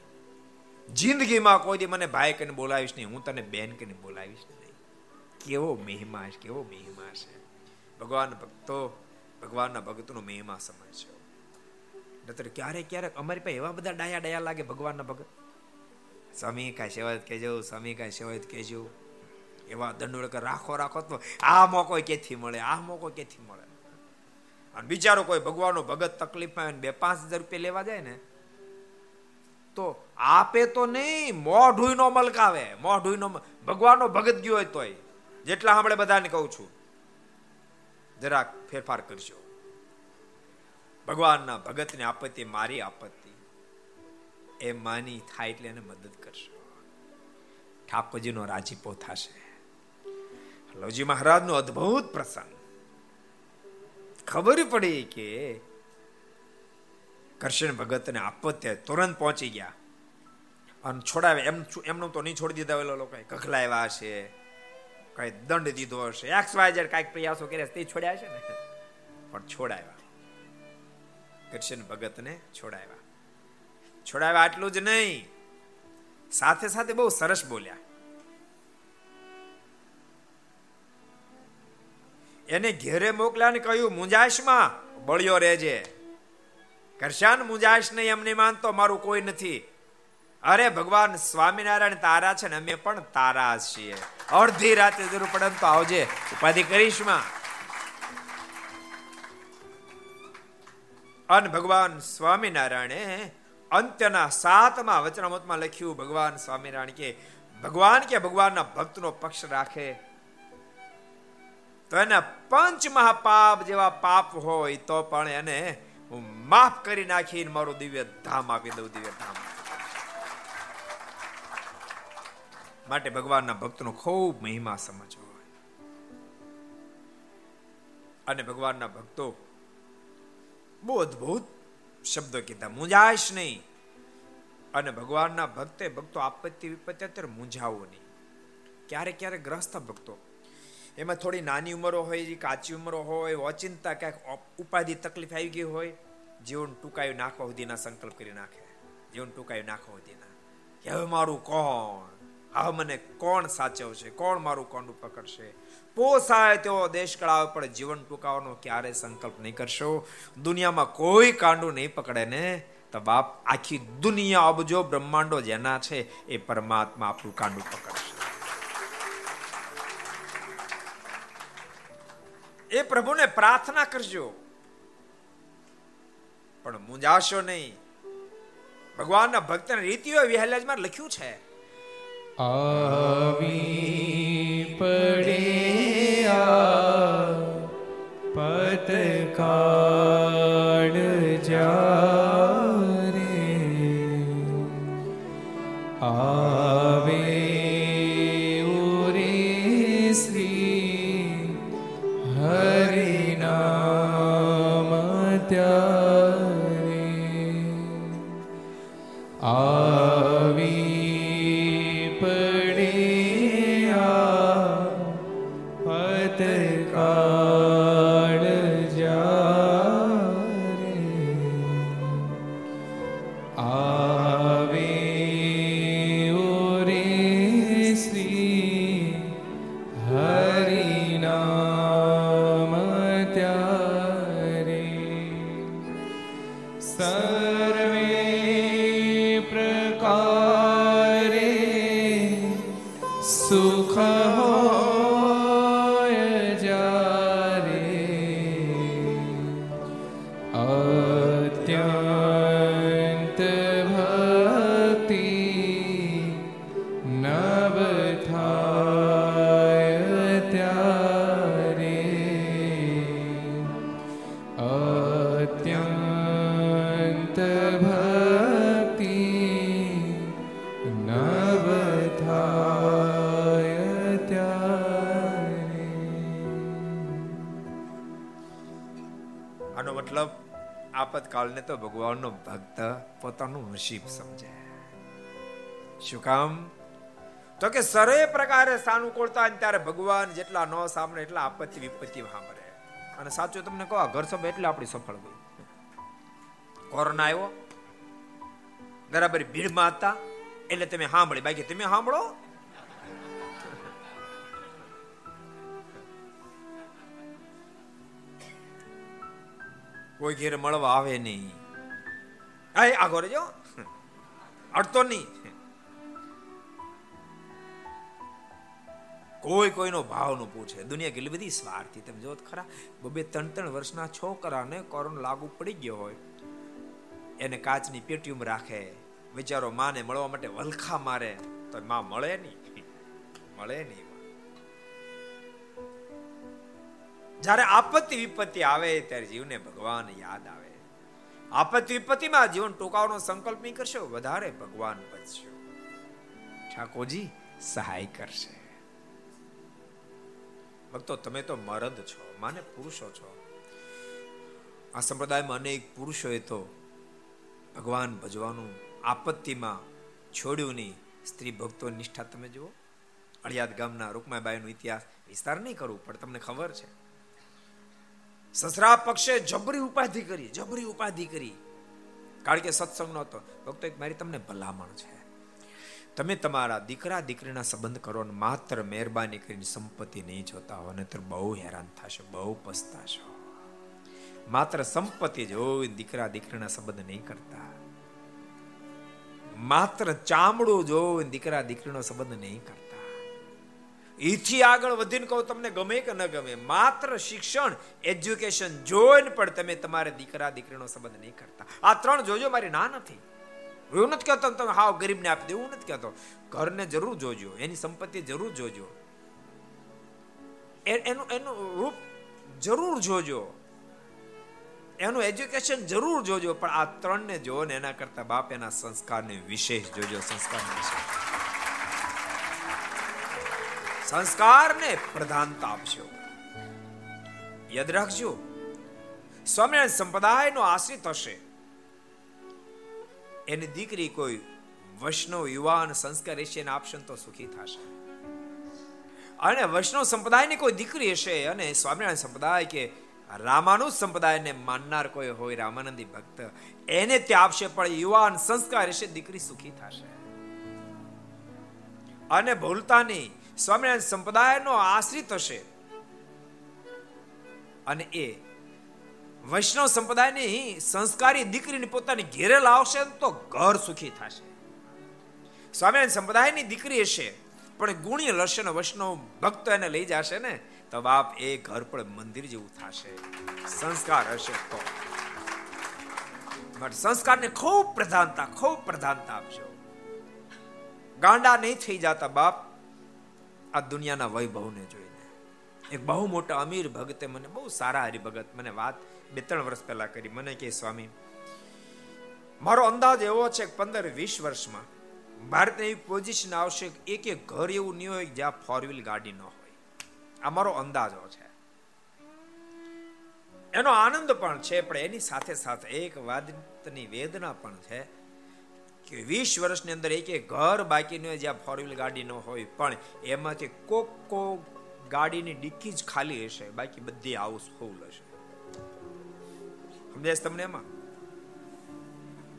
જિંદગીમાં કોઈ દી મને ભાઈ કને બોલાવીશ નહીં, હું તને બેન કને બોલાવીશ નહીં. કેવો મહિમા છે, કેવો મહિમા છે. ભગવાન ભક્તો, ભગવાનના ભગતનો મહિમા છે. નતર ક્યારેક ક્યારેક અમારી પાસે એવા બધા ડાયા ડાયા લાગે ભગવાનના ભગત. સ્વામી કાંઈ સેવાયત કહેજો, સ્વામી કાંઈ સેવાયત કહેજો. એવા દંડોળ રાખો રાખો તો આ મોકો ક્યાંથી મળે, આ મોકો ક્યાંથી મળે? અને બિચારો કોઈ ભગવાનનો ભગત તકલીફમાં બે પાંચ હજાર રૂપિયા લેવા જાય ને, તો આપે તો નહીં મોઢું નો મલકાવે મોઢું નો ભગવાનનો ભગત ગયો હોય તોય, જેટલા આપણે બધાને કહું છું, જરાક ફેરફાર કરજો. ભગવાનના ભગતની આપત્તિ, મારી આપત્તિ. એ માની થાય એટલે એને મદદ કરશો. ઠાકોરજીનો રાજીપો થશે. લવજી મહારાજનો અદ્ભુત પ્રસંગ. ખબર પડી કે કરશન ભગતને આપત્ય તુરંત પહોંચી ગયા. અને છોડાવે, એમ એમનું તો નહીં છોડી દીધા એલો લોકો. કખલાવ્યા છે કઈ દંડ દીધો હશે. એક્સ વાય ઝેડ કાંઈક પ્રયાસો કર્યા તે છોડ્યા છે ને? પણ છોડાવ્યા. કૃષ્ણ ભગતને છોડાવ્યા. છોડાવ્યા આટલું જ નહીં. સાથે સાથે બહુ સરસ બોલ્યા. એને ઘેરે મોકલ્યા ને કહ્યું, મુંજાશમાં બળ્યો રહેજે. કરશાન મુંજાશ નહીં એમને માનતો મારું કોઈ નથી. અરે ભગવાન, સ્વામિનારાયણ તારા છે ને, અમે પણ તારા છીએ. અડધી રાતે જરૂર પડે તો આવજે, ઉપાધિ કરીશમાં. અન ભગવાન સ્વામિનારાયણે અંત્યના સાતમા વચનામતમાં લખ્યું, ભગવાન સ્વામિનારાયણ કે, ભગવાન કે, ભગવાનના ભક્તનો પક્ષ રાખે. તો એના પંચ મહાપાપ જેવા પાપ હોય તો પણ એને હું માફ કરી નાખીને મારું દિવ્ય ધામ આપી દઉં, દિવ્ય ધામ. માટે ભગવાનના ભક્તનો ખૂબ મહિમા સમજવો અને ભગવાનના ભક્તો બહુ અદભુત શબ્દો કીધા મૂંઝાશ નહીં. અને ભગવાનના ભક્તે ભક્તો આપત્તિ વિપત્તિ અત્યારે મૂંઝાવો નહીં. ક્યારેક ક્યારેક ગ્રસ્ત ભક્તો. એમાં થોડી નાની ઉંમરો હોય કાચી ઉંમરો હોય, ઓચિંતા ક્યાંક ઉપાધિ તકલીફ આવી ગઈ હોય, જીવન ટૂંકાયું નાખવા સુધીના સંકલ્પ કરી નાખે. જીવન ટૂંકાયું નાખવા સુધીના. કે હવે મારું કોણ? હવે મને કોણ સાચવશે? કોણ મારું કોંડું પકડશે પોસાય તેવો દેશ કળાવ પણ જીવન ટૂંકાવાનો ક્યારે સંકલ્પ નહીં કરશો. દુનિયામાં કોઈ કાંડું નહીં પકડે ને તો બાપ, આખી દુનિયા અબજો બ્રહ્માંડો જેના છે એ પરમાત્મા આપણું કાંડું પકડશે. એ પ્રભુને પ્રાર્થના કરજો. પણ મુંજાશો નહીં. ભગવાનના ભક્તના રીતિઓ વિહલાજમાં લખ્યું છે. આવી પડે આપતકાળને તો ભગવાનનો ભક્ત પોતાનું નસીબ સમજે. શું કામ? તો કે સરે પ્રકારે સાનુકૂળતા ત્યારે ભગવાન જેટલા ન સાંભળે એટલા આપત્તિ વિપત્તિ સાંભળે. અને સાચું તમને કહો ઘર સભા એટલે આપણી સફળ ગઈ. કોરોના આવ્યો. બરાબર ભીડમાં હતા એટલે તમે સાંભળી. બાકી તમે સાંભળો કોઈ ઘેર મળવા આવે નહીં. આ આગો રેજો અડતો નહીં. કોઈ કોઈનો ભાવનું પૂછે. દુનિયા કેટલી બધી સ્વાર્થી. તમે જો ખરા, બબે ત્રણ ત્રણ વર્ષના છોકરાને કોરોના લાગુ પડી ગયો હોય. એને કાચની પેટીમાં રાખે. વિચારો, માને મળવા માટે વલખા મારે. તો માં મળે નહીં. મળે નહીં. જ્યારે આપત્તિ વિપત્તિ આવે ત્યારે જીવને ભગવાન યાદ આવે. આપત્તિ વિપત્તિમાં જીવન ટૂંકાવવાનો સંકલ્પ નહીં કરશો, વધારે ભગવાન બચશો ઠાકોરજી, સહાય કરશે. ભક્તો, તમે તો મરદ છો, માને પુરુષો છો. આ સંપ્રદાયમાં અનેક પુરુષોએ તો ભગવાન ભજવાનું આપત્તિમાં છોડ્યું નહીં. સ્ત્રી ભક્તો નિષ્ઠા તમે જુઓ. અળિયાદ ગામના રૂકમાબાઈનો ઇતિહાસ વિસ્તાર નહીં કરવું પણ તમને ખબર છે. સસરા પક્ષે જબરી ઉપાધિ કરી, જબરી ઉપાધિ કરી. કારણ કે સત્સંગ નહોતો. ભક્તો, એક મારી તમને ભલામણ છે. તમે તમારા દીકરા, દીકરીના સંબંધ કરો ને માત્ર મહેરબાની કરીને સંપત્તિ નહીં જોતા હો, નહીતર બહુ હેરાન થશો, બહુ પસ્તાશો. માત્ર સંપત્તિ જોઈ દીકરા, દીકરીના સંબંધ નહીં કરતા. માત્ર ચામડું જોઈ દીકરા, દીકરીનો સંબંધ નહીં કરતા. એથી આગળ વધીને કહું, તમને ગમે કે ન ગમે, માત્ર શિક્ષણ એજ્યુકેશન જોઈને પણ તમે તમારે દીકરા, દીકરીનો સંબંધ નહીં કરતા. આ ત્રણ જોજો, મારી ના નથી. એવું નથી કહેતો તમે હાવ ગરીબને આપી દે એવું નથી કહેતો. ઘરને જરૂર જોજો, એની સંપત્તિ જરૂર જોજો. એનું એનું રૂપ જરૂર જોજો. એનું એજ્યુકેશન જરૂર જોજો, પણ આ ત્રણને જોવો ને એના કરતા બાપ એના સંસ્કારને વિશેષ જોજો સંસ્કાર વિશેષ. સંસ્કારને પ્રધાનતા આપશો. યાદ રાખજો, સ્વામિનારાયણ સંપ્રદાયનો આશ્રિત હશે. એની દીકરી કોઈ વૈષ્ણવ યુવાન સંસ્કાર હશે આપશે તો સુખી થશે. અને વૈષ્ણવ સંપ્રદાયની કોઈ દીકરી હશે અને સ્વામિનારાયણ સંપ્રદાય કે રામાનુજ સંપ્રદાયને માનનાર કોઈ હોય, રામાનંદી ભક્ત, એને તે આપશે, પણ યુવાન સંસ્કાર હશે દીકરી સુખી થશે. અને ભૂલતા નહીં. સ્વામિનારાયણ સંપ્રદાયનો આશ્રિત હશે. અને એ વૈષ્ણવ સંપ્રદાયની સંસ્કારી દીકરીને પોતાની ઘેરે લાવશે તો ઘર સુખી થશે. સ્વામિનારાયણ સંપ્રદાયની દીકરી હશે, પણ ગુણી લશે ને વૈષ્ણવ ભક્ત એને લઈ જશે ને, તો બાપ એ ઘર પણ મંદિર જેવું થશે. સંસ્કાર હશે તો. સંસ્કારને ખૂબ પ્રધાનતા ખૂબ પ્રધાનતા આપજો. ગાંડા નહીં થઈ જતા બાપ આ દુનિયાના વૈભવને જોઈને. એક બહુ મોટા અમીર ભગતે મને બહુ સારા હરિભગત મને વાત બે ત્રણ વર્ષ પહેલા કરી. મને કે સ્વામી, મારો અંદાજ એવો છે કે પંદર વીસ વર્ષમાં ભારતને એવી પોઝિશન આવશે એક એક ઘર એવું નહીં હોય જ્યાં ફોર વ્હીલ ગાડી ન હોય. આ મારો અંદાજો છે. એનો આનંદ પણ છે, પણ એની સાથે સાથે એક વાદની વેદના પણ છે કે વીસ વર્ષની અંદર એક એક ઘર બાકી ન જ્યાં ફોર વ્હીલ ગાડી ન હોય, પણ એમાંથી કોક કોક ગાડીની ડિક્કી જ ખાલી હશે, બાકી બધી હાઉસ ફૂલ હશે. સમજાય તમને એમાં?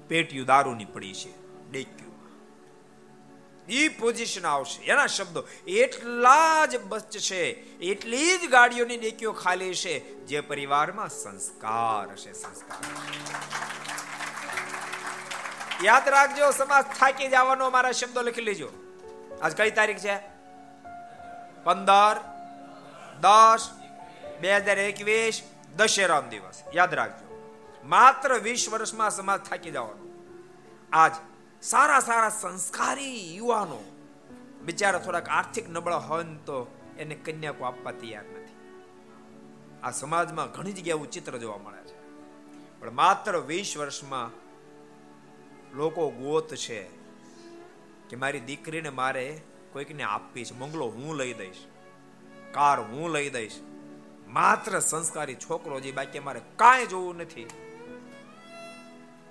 પેટીયું દારૂની પડી છે ડેક્યુમાં ઈ પોઝિશન આવશે. એના શબ્દો, એટલા જ બચશે એટલી જ ગાડીઓની ડેકીઓ ખાલી છે જે પરિવારમાં સંસ્કાર હશે, સંસ્કાર યાદ રાખજો સમાજ થાકી જવાનો મારા શબ્દો લખી લેજો. આજ કઈ તારીખ છે? પંદર, દસ, બે હજાર એકવીસ દશેરામ દિવસ. યાદ રાખજો. માત્ર વીસ વર્ષમાં સમાજ થાકી જવાનો. આજ સારા સારા સંસ્કારી યુવાનો. બિચારા થોડાક આર્થિક નબળા હોય તો એને કન્યાકો આપવા તૈયાર નથી. આ સમાજમાં ઘણી જગ્યાએ ચિત્ર જોવા મળે છે. પણ માત્ર વીસ વર્ષમાં લોકો ગોત છે કે મારી દીકરીને મારે કોઈકને આપવી છે. બંગલો હું લઈ દઈશ, કાર હું લઈ દઈશ, માત્ર સંસ્કારી છોકરો જે બાકી મારે કાંઈ જોવું નથી.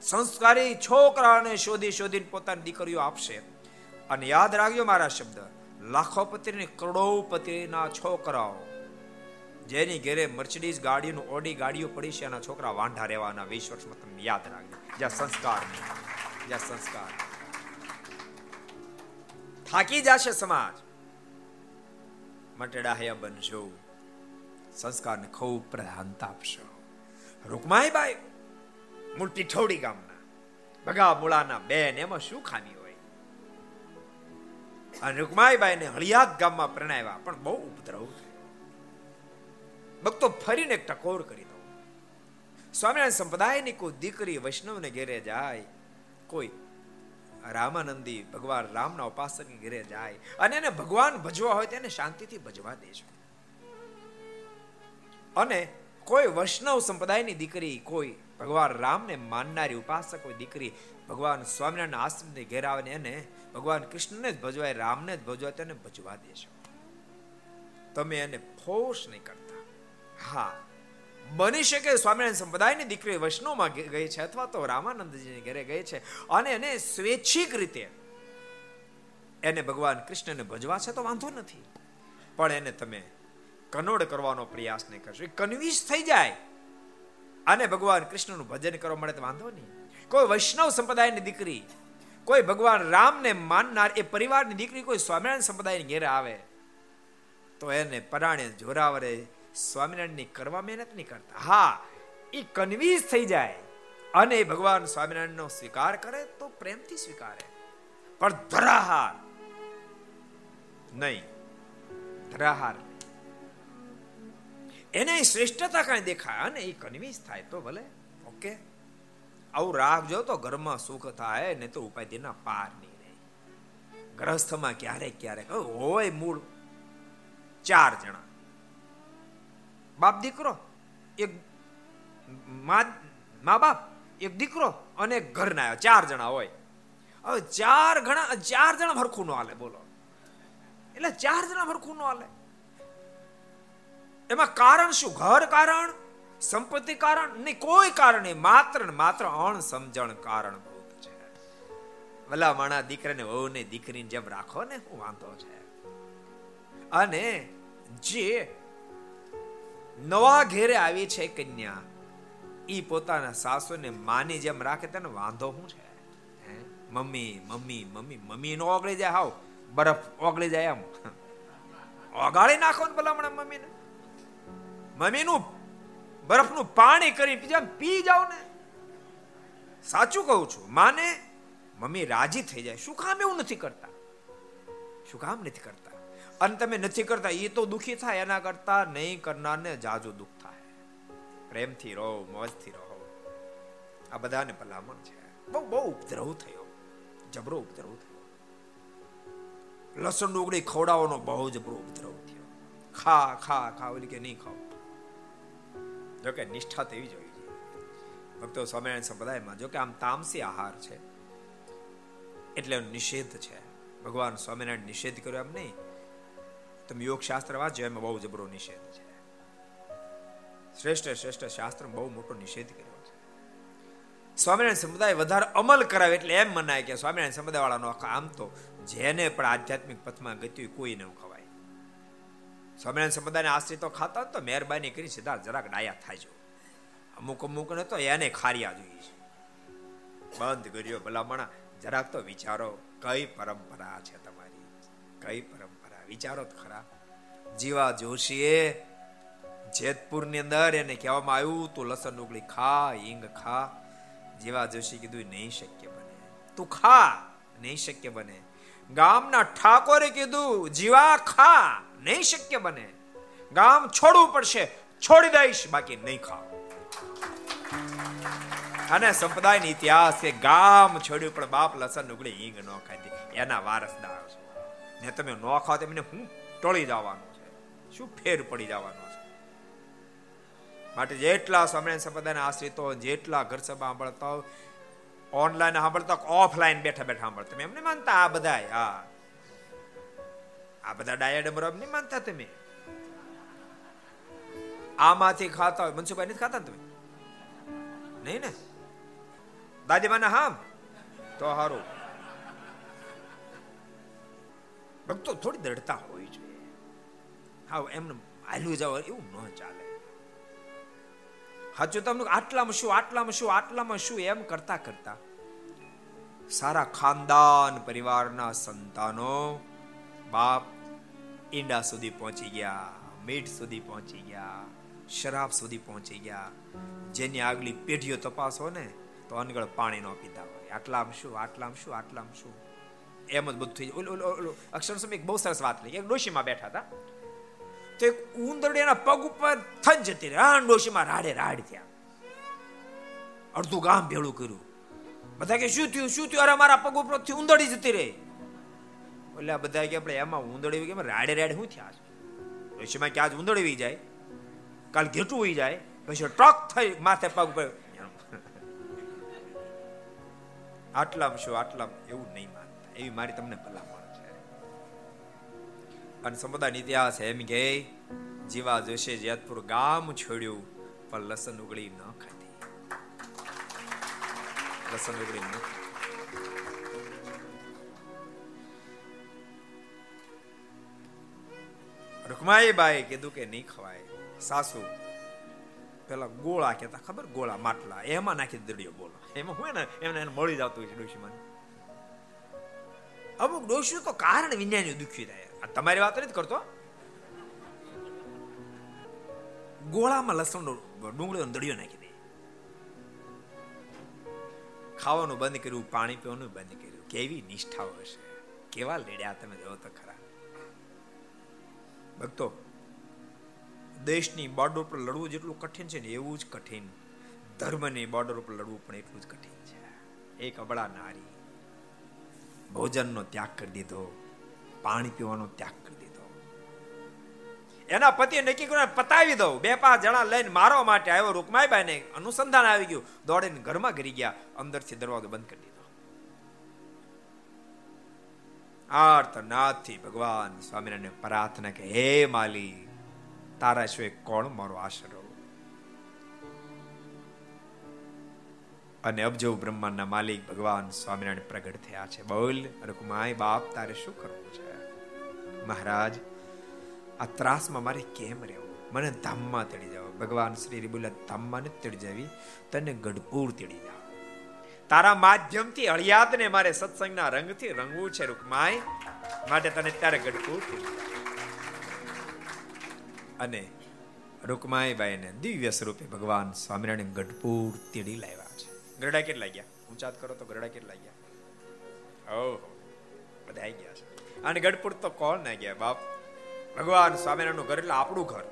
સંસ્કારી છોકરાને શોધી શોધીને પોતાની દીકરીઓ આપશે. અને યાદ રાખજો મારા શબ્દ લાખોપતિ ને કરોડોપતિના છોકરાઓ, જેની ઘેરે મર્ચડીઝ ગાડીનું ઓડી ગાડીઓ પડી છે, એના છોકરા વાંઢા રહેવાના, વીસ વર્ષમાં તમે યાદ રાખજો. જ્યાં સંસ્કાર જ્યાં સંસ્કાર થાકી જશે સમાજ માટે ડાહ્યા બનજો સંસ્કારને ખૂબ પ્રધાનતા આપશો રૂકમાઈબાઈ મૂળ પીઠોડી ગામના ભગા મૂળાના બેન એમાં શું ખામી હોય અને રૂકમાઈબાઈને હળિયાદ ગામમાં પ્રણાવ્યા પણ બહુ ઉપદ્રવ ભક્તો ફરીને એક ટકોર કરી દો સ્વામિનારાયણ સંપ્રદાયની કોઈ દીકરી વૈષ્ણવને ઘેરે જાય કોઈ રામાનંદી ભગવાન રામના ઉપાસક ઘેરે જાય અને એને ભગવાન ભજવા હોય તેને શાંતિથી ભજવા દેજો અને કોઈ વૈષ્ણવ સંપ્રદાયની દીકરી કોઈ ભગવાન રામને માનનારી ઉપાસક હોય દીકરી ભગવાન સ્વામિનારાયણ આશ્રમને ઘેર આવે એને ભગવાન કૃષ્ણને જ ભજવાય, રામને જ ભજવાય તેને ભજવા દેશો તમે એને ફોર્સ નહીં કરતા. હા બની શકે. સ્વામિનારાયણ સંપ્રદાયની દીકરી વૈષ્ણવમાં ગઈ છે અથવા તો રામાનંદજીની ઘરે ગઈ છે. અને એને સ્વૈચ્છિક રીતે એને ભગવાન કૃષ્ણને ભજવા છે તો વાંધો નથી. પણ એને તમે કનોડ કરવાનો પ્રયાસ નહીં કરશો. એ કન્વિન્સ થઈ જાય. અને ભગવાન કૃષ્ણનું ભજન કરવા મળે તો વાંધો નહીં. કોઈ વૈષ્ણવ સંપ્રદાયની દીકરી, કોઈ ભગવાન રામને માનનાર એ પરિવારની દીકરી કોઈ સ્વામિનારાયણ સંપ્રદાયની ઘેરે આવે, તો એને પરાણે જોરાવરે સ્વામિનારાયણની કરવા મહેનત નહીં કરતા. હા એ કન્વિન્સ થઈ જાય. અને ભગવાન સ્વામિનારાયણનો સ્વીકાર કરે તો પ્રેમથી સ્વીકારે. પણ ધરાહાર નહીં. ધરાહાર એને શ્રેષ્ઠતા કાંઈ દેખાય અને એ કન્વિન્સ થાય તો ભલે. ઓકે? આવું રાખજો તો ઘરમાં સુખ થાય ને તો ઉપાધિના પાર નહીં રહે. ગ્રહસ્થમાં ક્યારેક ક્યારેક હોય મૂળ ચાર જણા. બાપ દીકરો, એક મા બાપ, એક દીકરો અને એક ઘરના ચાર જણા હોય. હવે ચાર ઘણા ચાર જણા મરખું નો હાલે, બોલો. એટલે ચાર જણા મરખું નો હાલે. એમાં કારણ શું? ઘર કારણ, સંપત્તિ કારણ, નહીં, કોઈ કારણ નહીં. માત્ર ને માત્ર અણસમજણ કારણ છે. ભલા માણા દીકરાને વહુ ને દીકરીને જેમ રાખો ને, હું વાંધો છે. અને જે નવા ઘેરે આવી છે કન્યા. ઈ પોતાના સાસુને માની જેમ રાખે તેને વાંધો શું છે? મમ્મી મમ્મી મમ્મી મમ્મી નો ઓગળી જાય, હાવ. બરફ ઓગળી જાય એમ. ઓગાળી નાખો ને ભલામણા મમ્મીને. મમ્મીનું બરફનું પાણી કરી બીજા પી જાવ ને. સાચું કહું છું, માને મમ્મી રાજી થઈ જાય. શું કામ એવું નથી કરતા? શું કામ નથી કરતા? અને તમે નથી કરતા એ તો દુખી થાય, એના કરતા નહીં કરનારને જાજુ દુઃખ થાય. પ્રેમથી રહો, મોજથી રહો. આ બધાને ભલામણ છે. બહુ બહુ ઉપદ્રવ થયો. જબરો ઉપદ્રવ થયો. લસણ ડુંગળી ખવડાવવાનો બહુ જબરો ઉપદ્રવ થયો. ખા ખા ખા, ઓલી કે નહીં ખાવ. જોકે નિષ્ઠા તેવી જોઈ છે ભક્તો, સ્વામિનારાયણ સંપ્રદાયમાં જોકે આમ તામસી આહાર છે. એટલે નિષેધ છે. ભગવાન સ્વામિનારાયણ નિષેધ કર્યો એમ નહીં. તમે યોગ શાસ્ત્ર વાંચો, એમાં બહુ જબરો નિષેધ છે. શ્રેષ્ઠ શ્રેષ્ઠ શાસ્ત્ર બહુ મોટો નિષેધ કર્યો છે. સ્વામિનારાયણ સમુદાય વધારે અમલ કરાવે એટલે એમ મનાય કે સ્વામિનારાયણ સમુદાય વાળાનો આમ તો જેને પણ આધ્યાત્મિક પથમાં ગતિ કોઈ ન ખવાય. સ્વામિનારાયણ સમુદાયના આશ્રિતો ખાતા તો, મહેરબાની કરી સીધા જરાક ડાયા થાય અમુક અમુક ને તો એને ખારિયા જોઈએ છે. બંધ કર્યો ભલામણા, જરાક તો વિચારો, કઈ પરંપરા છે તમારી? કઈ પરંપરા? વિચારો તો ખરા. જીવા જોશીએ, જેતપુરની અંદર એને કહેવામાં આવ્યું, તું લસણ ડુંગળી ખા, હિંગ ખા. જીવા જોશી કીધું, નહીં શક્ય બને. તું ખા. નહીં શક્ય બને. ગામના ઠાકોરે કીધું, જીવા ખા. નહીં શક્ય બને. ગામ છોડવું પડશે. છોડી દઈશ, બાકી નહીં ખાવ. અને સંપ્રદાય ઇતિહાસ કે ગામ છોડ્યું, પણ બાપ લસણ ઉગડી હિંગ ન ખાધી. એના વારસદાર છે. ને તમે ન ખાવ તો એમને હું ટળી જવાનું છે? શું ફેર પડી જવાનો છે? માટે જેટલા સ્વામિનારાયણ સંપ્રદાયના આશ્રિતો, જેટલા ઘર સભા સાંભળતા ઓનલાઈન સાંભળતા ઓફલાઈન બેઠા બેઠા સાંભળતા તમે એમને માનતા આ બધા હા. આ બધા ડાયા ડમરો નહીં માનતા તમે? આમાંથી ખાતા હોય મનસુભાઈ નથી ખાતા તમે? નહીં ને? દાદીમાના હામ? તો હારું. ભક્તો થોડી દડતા હોય જોઈએ. હા એમને હાલ્યું જાવ એવું ન ચાલે. હાચું તમને આટલામાં શું આટલામાં શું આટલામાં શું એમ કરતા કરતા સારા ખાનદાન પરિવારના સંતાનો બાપ ઈંડા સુધી પહોંચી ગયા, મીઠ સુધી પહોંચી ગયા, શરાબ સુધી પહોંચી ગયા. જેની આગલી પેઢીઓ તપાસો ને, તો અનગળ પાણી નો પીતા હોય. આટલામાં શું આટલામાં શું આટલામાં શું? એમ જ બધું થઈ જાય. અક્ષર સમય બહુ સરસ વાત લઈ એક ડોશીમાં બેઠા હતા. તો એક ઉંદરડી એના પગ ઉપર થન જતી રહી. આ ડોશીમાં રાડે રાડ થયા. અડધું ગામ ભેળું કર્યું. બધા કે, શું થયું? શું થયું? અરે મારા પગ ઉપરથી ઉંદરડી જતી રહી. એટલે બધા કે, આપણે એમાં ઉંદરડી કે રાડે રાડે શું થયા ડોશીમાં કે, આજ ઉંદરડી જાય. કાલ ઘેટું હોઈ જાય. પછી ટ્રક થઈ માથે પગ ઉપર. આટલામાં શું? આટલામાં એવું નહીં એવી મારી તમને ભલામણ છે. અને સમુદાય ઇતિહાસ એમ કે, જીવા જોશે જેતપુર ગામ છોડ્યું, પણ લસણ ઉગળી ન ખાધી. લસણ ઉગળી ન રૂકમાઈ બાઈ કીધું કે નહીં ખવાય. સાસુ પેલા ગોળા કેતા ખબર? ગોળા માટલા. એમાં નાખી દડિયો બોલો. એમાં હોય ને એમને એને મળી જતું છે ડોશીમાં અમુક દોષનું તો કારણ વિજ્ઞાની દુખી થાય. તમારી વાત નથી કરતો ગોળામાં લસણ ડુંગળીનો દળિયો નાખી દે. ખાવાનું બંધ કર્યું, પાણી પીવાનું બંધ કર્યું. કેવી નિષ્ઠાઓ હશે. કેવા લેડ્યા તમે જો તો ખરા. ભક્તો, દેશની બોર્ડર ઉપર લડવું જેટલું કઠિન છે ને એવું જ કઠિન. ધર્મની બોર્ડર ઉપર લડવું પણ એટલું જ કઠિન છે. એક અબળા નારી ભોજનનો ત્યાગ કરી દીધો, પાણી પીવાનો ત્યાગ કરી દીધો. એના પતિએ નક્કી કર્યું પતાવી દઉં. બે પાંચ જણા લઈને મારવા માટે આવ્યો રૂકમાઈબાઈ ને અનુસંધાન આવી ગયું. દોડીને ઘરમાં ઘરી ગયા. અંદરથી દરવાજો બંધ કરી દીધો. આર્તનાથથી ભગવાન સ્વામિનારાયણ પ્રાર્થના કે, હે માલી, તારા સિવાય કોણ મારો આશરો? અને અબજો બ્રહ્માંડના માલિક ભગવાન સ્વામિનારાયણ પ્રગટ થયા છે. બોલ રકુમાય બાપ, તારે શું કરવું છે? મહારાજ, આ ત્રાસમાં મારે કેમ રહેવું? મને ધામમાં તેડી જાવ ભગવાન શ્રી બોલ્યા ધામમાં નથી તેડી જાવી. તને ગઢપુર તેડી જાવ તારા માધ્યમથી અળિયાદને મારે સત્સંગના રંગથી રંગવું છે રૂકમાય માટે તને ત્યારે ગઢપુર અને રૂકમાઈબાઈને દિવ્ય સ્વરૂપે ભગવાન સ્વામિનારાયણ ગઢપુર તેડી લાવ્યા. ગરડા કેટલા ગયા? ઊંચાત કરો તો ગરડા કેટલા ગયા? ઓહો, બધા આવી ગયા છે. અને ગઢપુર તો કોણ ના ગયા, બાપ? ભગવાન સ્વામિનારાયણનું ઘર એટલે આપણું ઘર.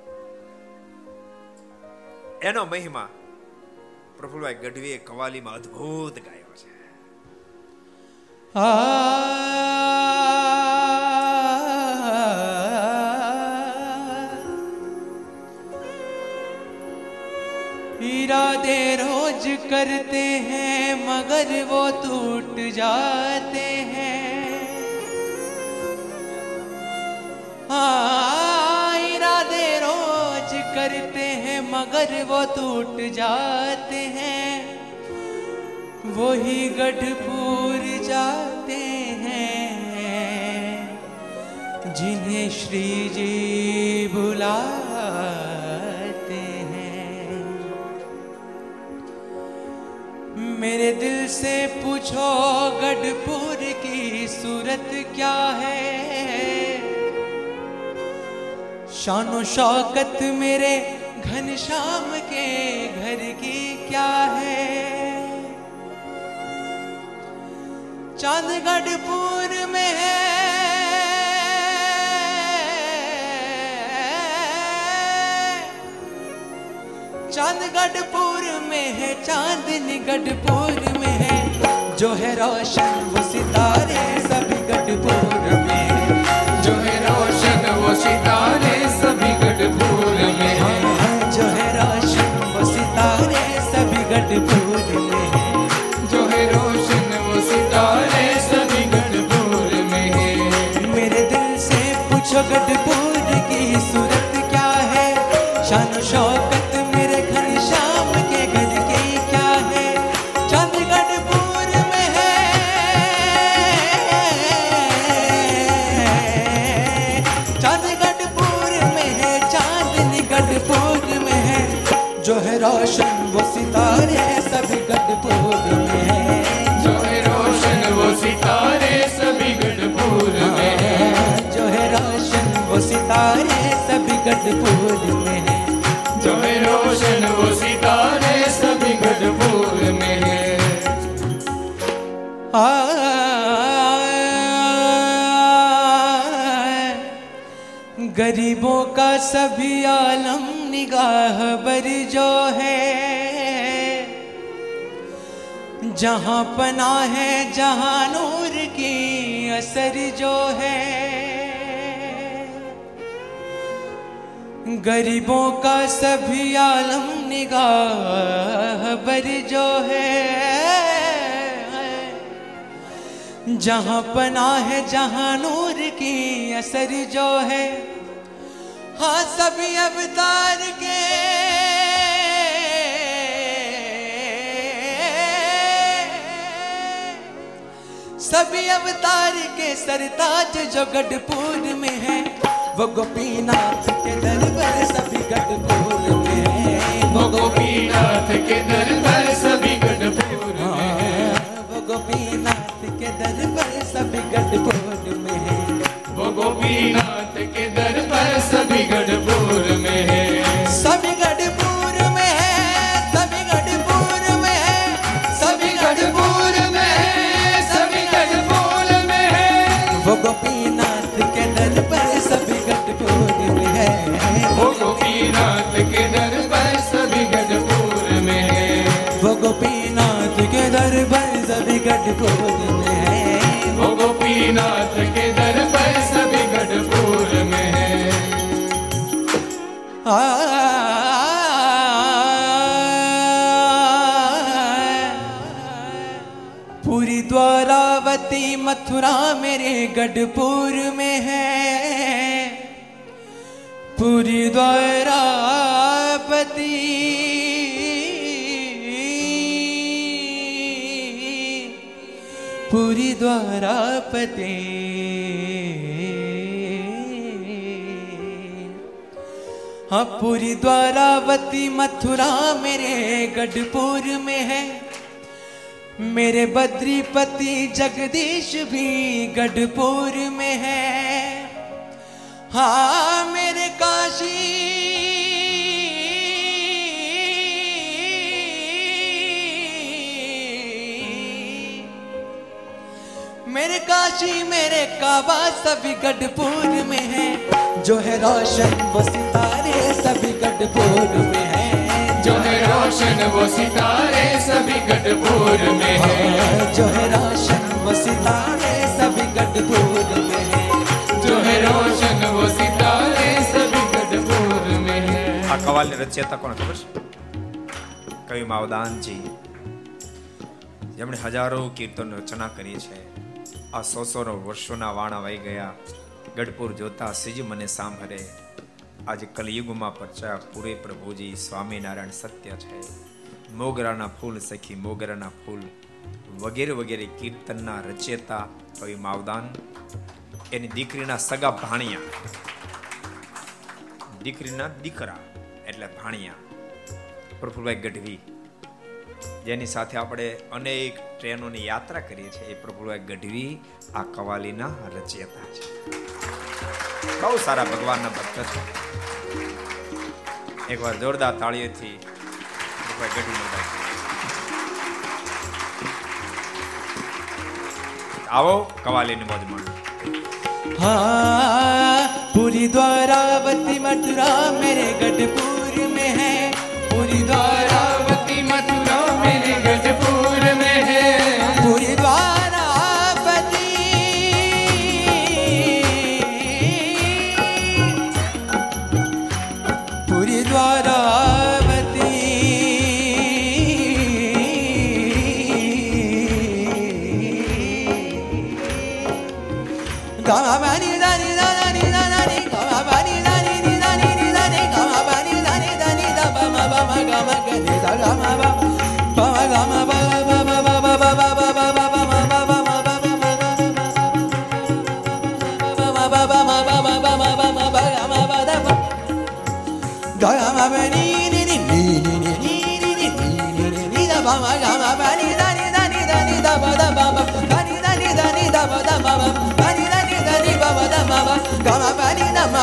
એનો મહિમા પ્રફુલભાઈ ગઢવીએ કવાલીમાં અદ્ભુત ગાયો છે. इरादे रोज करते हैं, मगर वो टूट जाते हैं। हाँ इरादे रोज करते हैं, मगर वो टूट जाते हैं। वही गढ़पुर जाते हैं, जिन्हें श्री जी बुलाते मेरे दिल से पूछो, गढ़पुर की सूरत क्या है? शानो शौकत मेरे घनश्याम के घर की क्या है? चाँद गढ़पुर में है चांदगढ़पुर में है चांदनी गढ़पुर में है। जो है रोशन, वो सितारे सभी गढ़पुर में जो है रोशन, वो सितारे सभी गढ़पुर गढ़पुर में। जो है रोशन वो सितारे सभी गढ़पुर में। है जो है रोशन वो सितारे सभी गढ़पुर में। जो है रोशन वो सितारे सभी गढ़पुर में। है गरीबों का सभी आलम निगाह बर जो है। जहाँ पना है, जहाँ नूर की असर जो है। गरीबों का सभी आलम निगाह बर जो है। जहाँ पना है, जहाँ नूर की असर जो है। हाँ सभी अवतार के सभी अवतार के सरताज जो गढ़पुर में है वो गोपीनाथ के दरबार सभी गढ़पुर में है। वो गोपीनाथ के दरबार सभी गढ़पुर में है वो गोपीनाथ के दरबार सभी गढ़पुर में है। वो गोपीनाथ सभी गढ़पुर में है वो गोपीनाथ के दरबार सभी गढ़पुर में है पूरी द्वारावती मथुरा मेरे गढ़पुर में है पूरी द्वारावती पूरी द्वारापति हाँ पूरी द्वारावती मथुरा मेरे गढ़पुर में है। मेरे बद्रीपति जगदीश भी गढ़पुर में है। हाँ काशी मेरे काबा सभी गढ़पुर में है जो है रोशन वो सितारे सभी गढ़पुर में है जो है रोशन वो सितारे सभी गढ़पुर में है जो है रोशन वो सितारे सभी गढ़पुर में है जो है रोशन वो सितारे सभी गढ़पुर में है આ કવાલની રચયતા કોણ ખબર છે કવિ માવદાનજી જેમણે હજારો કીર્તન રચના કરી છે આ સો સો વર્ષોના વાણા વહી ગયા. ગઢપુર જોતા સિજ મને સાંભળે. આજે કલયુગમાં પરચા પૂરે પ્રભુજી સ્વામિનારાયણ સત્ય છે. મોગરાના ફૂલ સખી મોગરાના ફૂલ. વગેરે વગેરે કીર્તનના રચયતા કવિ માવદાન. એની દીકરીના સગા ભાણિયા. દીકરીના દીકરા એટલે ભાણિયા. પ્રફુલભાઈ ગઢવી. જેની સાથે આપણે અનેક ટ્રેનોની યાત્રા કરીએ છીએ. એ પ્રભુએ ગઢવી આ કવાલીના રચયતા છે. બહુ સારા ભગવાનના ભક્ત છે. એકવાર જોરદાર તાળીઓથી ગઢવી આવો કવાલીની મોજ માણો. હા, પૂરી દ્વારાવતી મથुरा मेरे गढ़पुर में है પુરી દ્વારા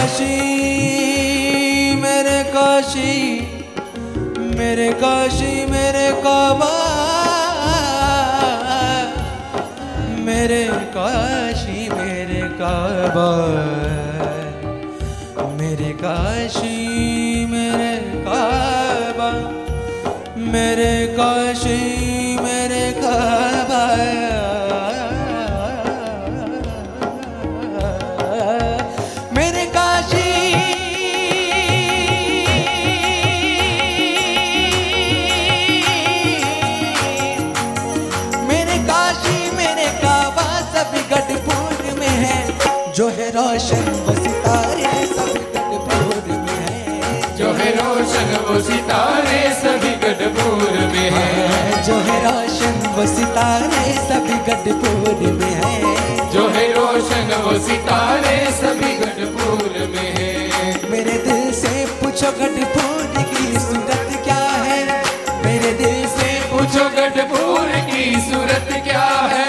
काशी मेरे काशी मेरे काशी मेरे काबा मेरे काशी मेरे काबा मेरे काशी मेरे काबा मेरे काशी सितारे सभी गढ़पुर में है। जो है रोशन वो सितारे सभी गढ़पुर में है। जो है रोशन वो सितारे सभी गढ़पुर में है। मेरे दिल से पूछो गढ़पुर की सूरत क्या है? मेरे दिल से पूछो गढ़पुर की सूरत क्या है?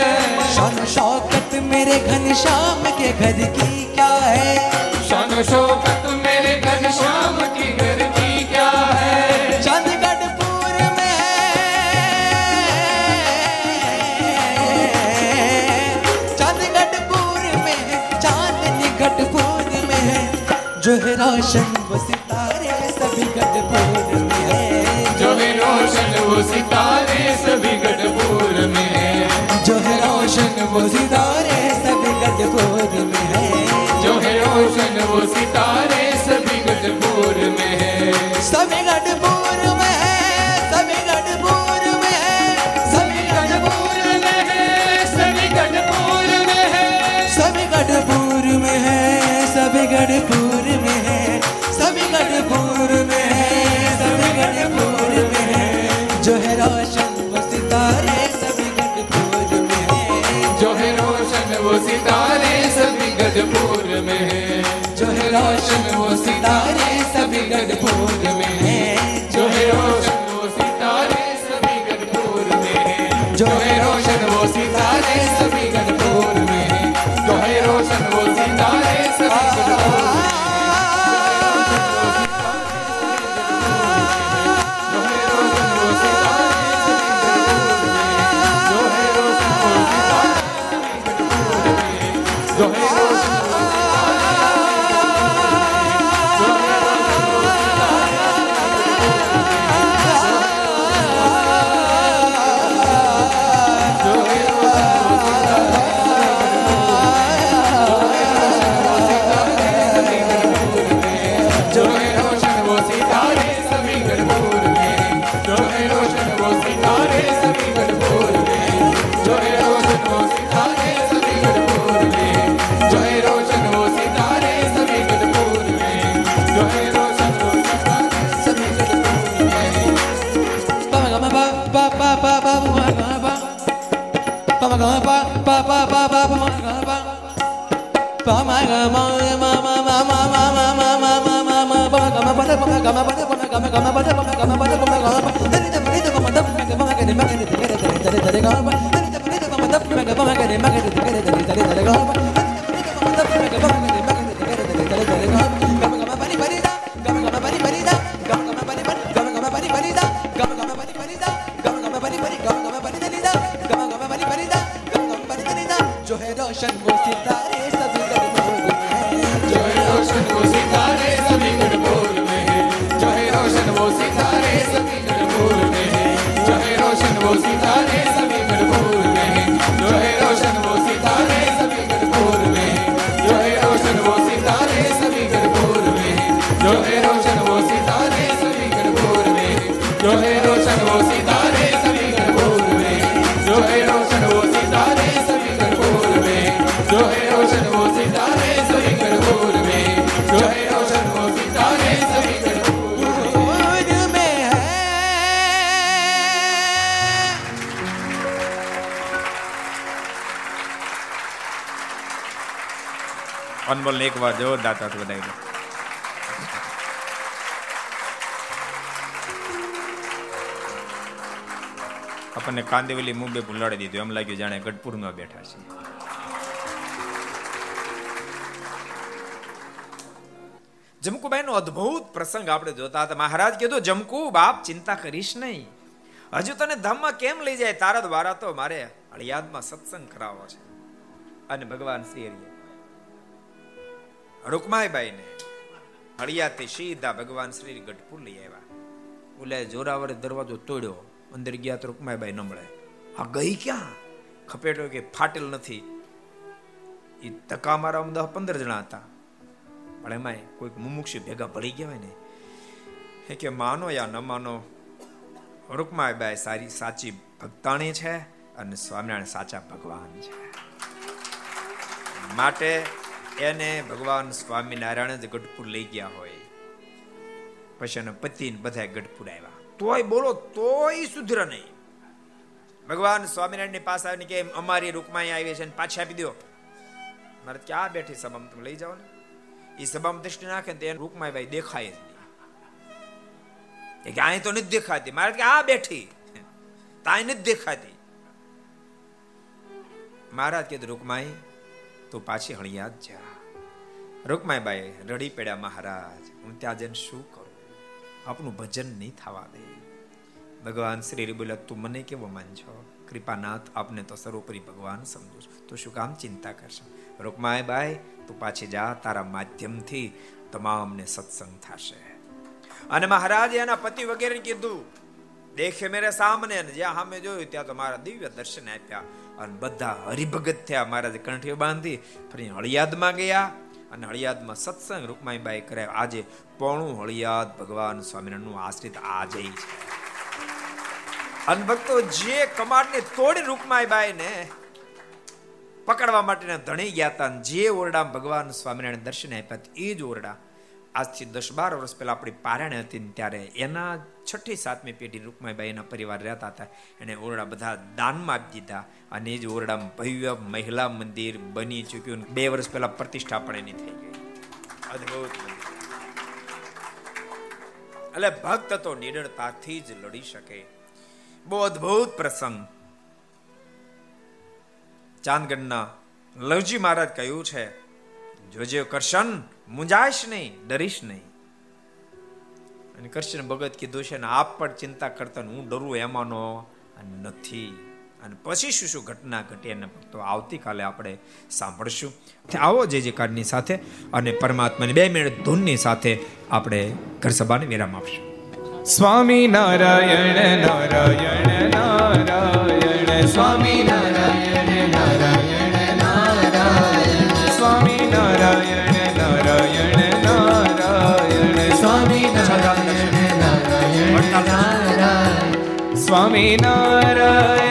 शान शौकत मेरे घनश्याम के घर की क्या है? शान शौकत जो है रोशन वो सितारे सभी गढ़पुर में है जो है रोशन वो सितारे सभी गढ़पुर में है जो है रोशन वो सितारे सभी गढ़पुर में है जो है रोशन वो सितारे सभी गढ़पुर में है सभी गढ़पुर गढ़पुर में जो है रोशन वो सितारे सभी गढ़पुर में గోప અનમોલ એક વાર જોરદાર તાત બધાય આપણને કાંદિવલી મુંબઈ ભૂલાડી દીધું. એમ લાગ્યું જાણે ગઢપુરમાં બેઠા છે. જમકુબાઈ નો અદભુત પ્રસંગ આપણે જોતા હતા. મહારાજ કીધું, જમકુ બાપ, ચિંતા કરીશ નહીં. હજુ તને ધામમાં કેમ લઈ જાય? તારા દ્વારા તો મારે હળિયાદમાં સત્સંગ કરાવવો છે. અને ભગવાન શ્રી હરિએ રૂકમાઈબાઈ ને હળિયાથી સીધા ભગવાન શ્રી ગઢપુર લઈ આવ્યા. ઓલે જોરાવરે દરવાજો તોડ્યો, અંદર ગયા તો રૂકમાઈબાઈ ન મળે આ ગઈ ક્યાં? ખપેટો કે ફાટેલ નથી. એ તકા મારા દસ પંદર જણા હતા. પણ એમાં કોઈક મુમુક્ષુ ભેગા પડી ગયા હોય ને એ કે માનો યા ન માનો રૂકમાઈબાઈ સારી સાચી ભક્તાણી છે અને સ્વામિનારાયણ સાચા ભગવાન છે. માટે એને ભગવાન સ્વામિનારાયણ જ ગઢપુર લઈ ગયા હોય. પછી એના પતિ બધા ગઢપુર આવ્યા તોય બોલો, તોય સુધર નહીં. ભગવાન સ્વામિનારાયણ પાસે આવીને કે અમારી રૂકમાઈ આવી છે પાછી આપી દો મારે ક્યાં બેઠી સભામાં તમે લઈ જાઓ ને. એ સભામાં દ્રષ્ટિ નાખે તો એને રૂકમાઈ ભાઈ દેખાય જ નહીં. અહીં તો નથી દેખાતી. મારે કે આ બેઠી. તાય નથી દેખાતી. મહારાજ કે રૂકમાઈ તું પાછી હળિયાદ જા. રૂકમાઈ બાઈ રડી પડ્યા મહારાજ, હું ત્યાં જઈને શું કરું? આપનું ભજન નહીં થવા દે. ભગવાન શ્રી બોલ્યા તું મને કેવો માન છો કૃપાનાથ, આપને તો સર્વોપરી ભગવાન સમજો છો. તું શું કામ ચિંતા કરશો? રૂકમાઈ બાઈ તું પાછી જા, તારા માધ્યમથી તમામને સત્સંગ થશે. અને મહારાજે એના પતિ વગેરે કીધું, દેખે મેરે સામને અને જ્યાં સામે જોયું, ત્યાં તો મારા દિવ્ય દર્શન આપ્યા. અને બધા હરિભગત થયા. મહારાજે કંઠીઓ બાંધી, ફરી હળિયાદમાં ગયા. અને હળિયાદમાં સત્સંગ રૂપમાઈબાઈ કરે આજે પોણું હળિયાદ ભગવાન સ્વામિનારાયણનું આશ્રિત આજે છે. ભક્તો, જે કમાડને તોડી રૂપમાઈબાઈ ને પકડવા માટેના ધણી ગયા હતા જે ઓરડા ભગવાન સ્વામિનારાયણ દર્શન આપ્યા એ જ ઓરડા આજથી દસ બાર વર્ષ પહેલા આપણી પારાયણ હતી ત્યારે એના છઠ્ઠી, સાતમી પેઢી રૂકમાઈબાઈ એના પરિવાર રહેતા હતા. એને ઓરડા બધા દાનમાં આપી દીધા અને એ જ ઓરડામાં ભવ્ય મહિલા મંદિર બની ચૂક્યું બે વર્ષ પહેલા પ્રતિષ્ઠા પણ એની થઈ ગઈ. અદભુત એટલે ભક્ત તો નિડરતાથી જ લડી શકે. બહુ અદભુત પ્રસંગ. ચાંદગઢના લવજી મહારાજ કહ્યું છે, જોજે કરશન, મુંજાઈશ નહીં, ડરીશ નહીં. અને કૃષ્ણ ભગત કીધું છે આપ પણ ચિંતા કરતા હું ડરું એમાંનો નથી. અને પછી શું શું ઘટના ઘટી અને તો આવતીકાલે આપણે સાંભળશું. આવો જે જે કાર્ડની સાથે અને પરમાત્માની બે મિનિટ ધૂનની સાથે આપણે ઘર સભાને વિરામ આપશું. સ્વામી નારાયણ નારાયણ નારાયણ, સ્વામી સ્વામી નારાયણ.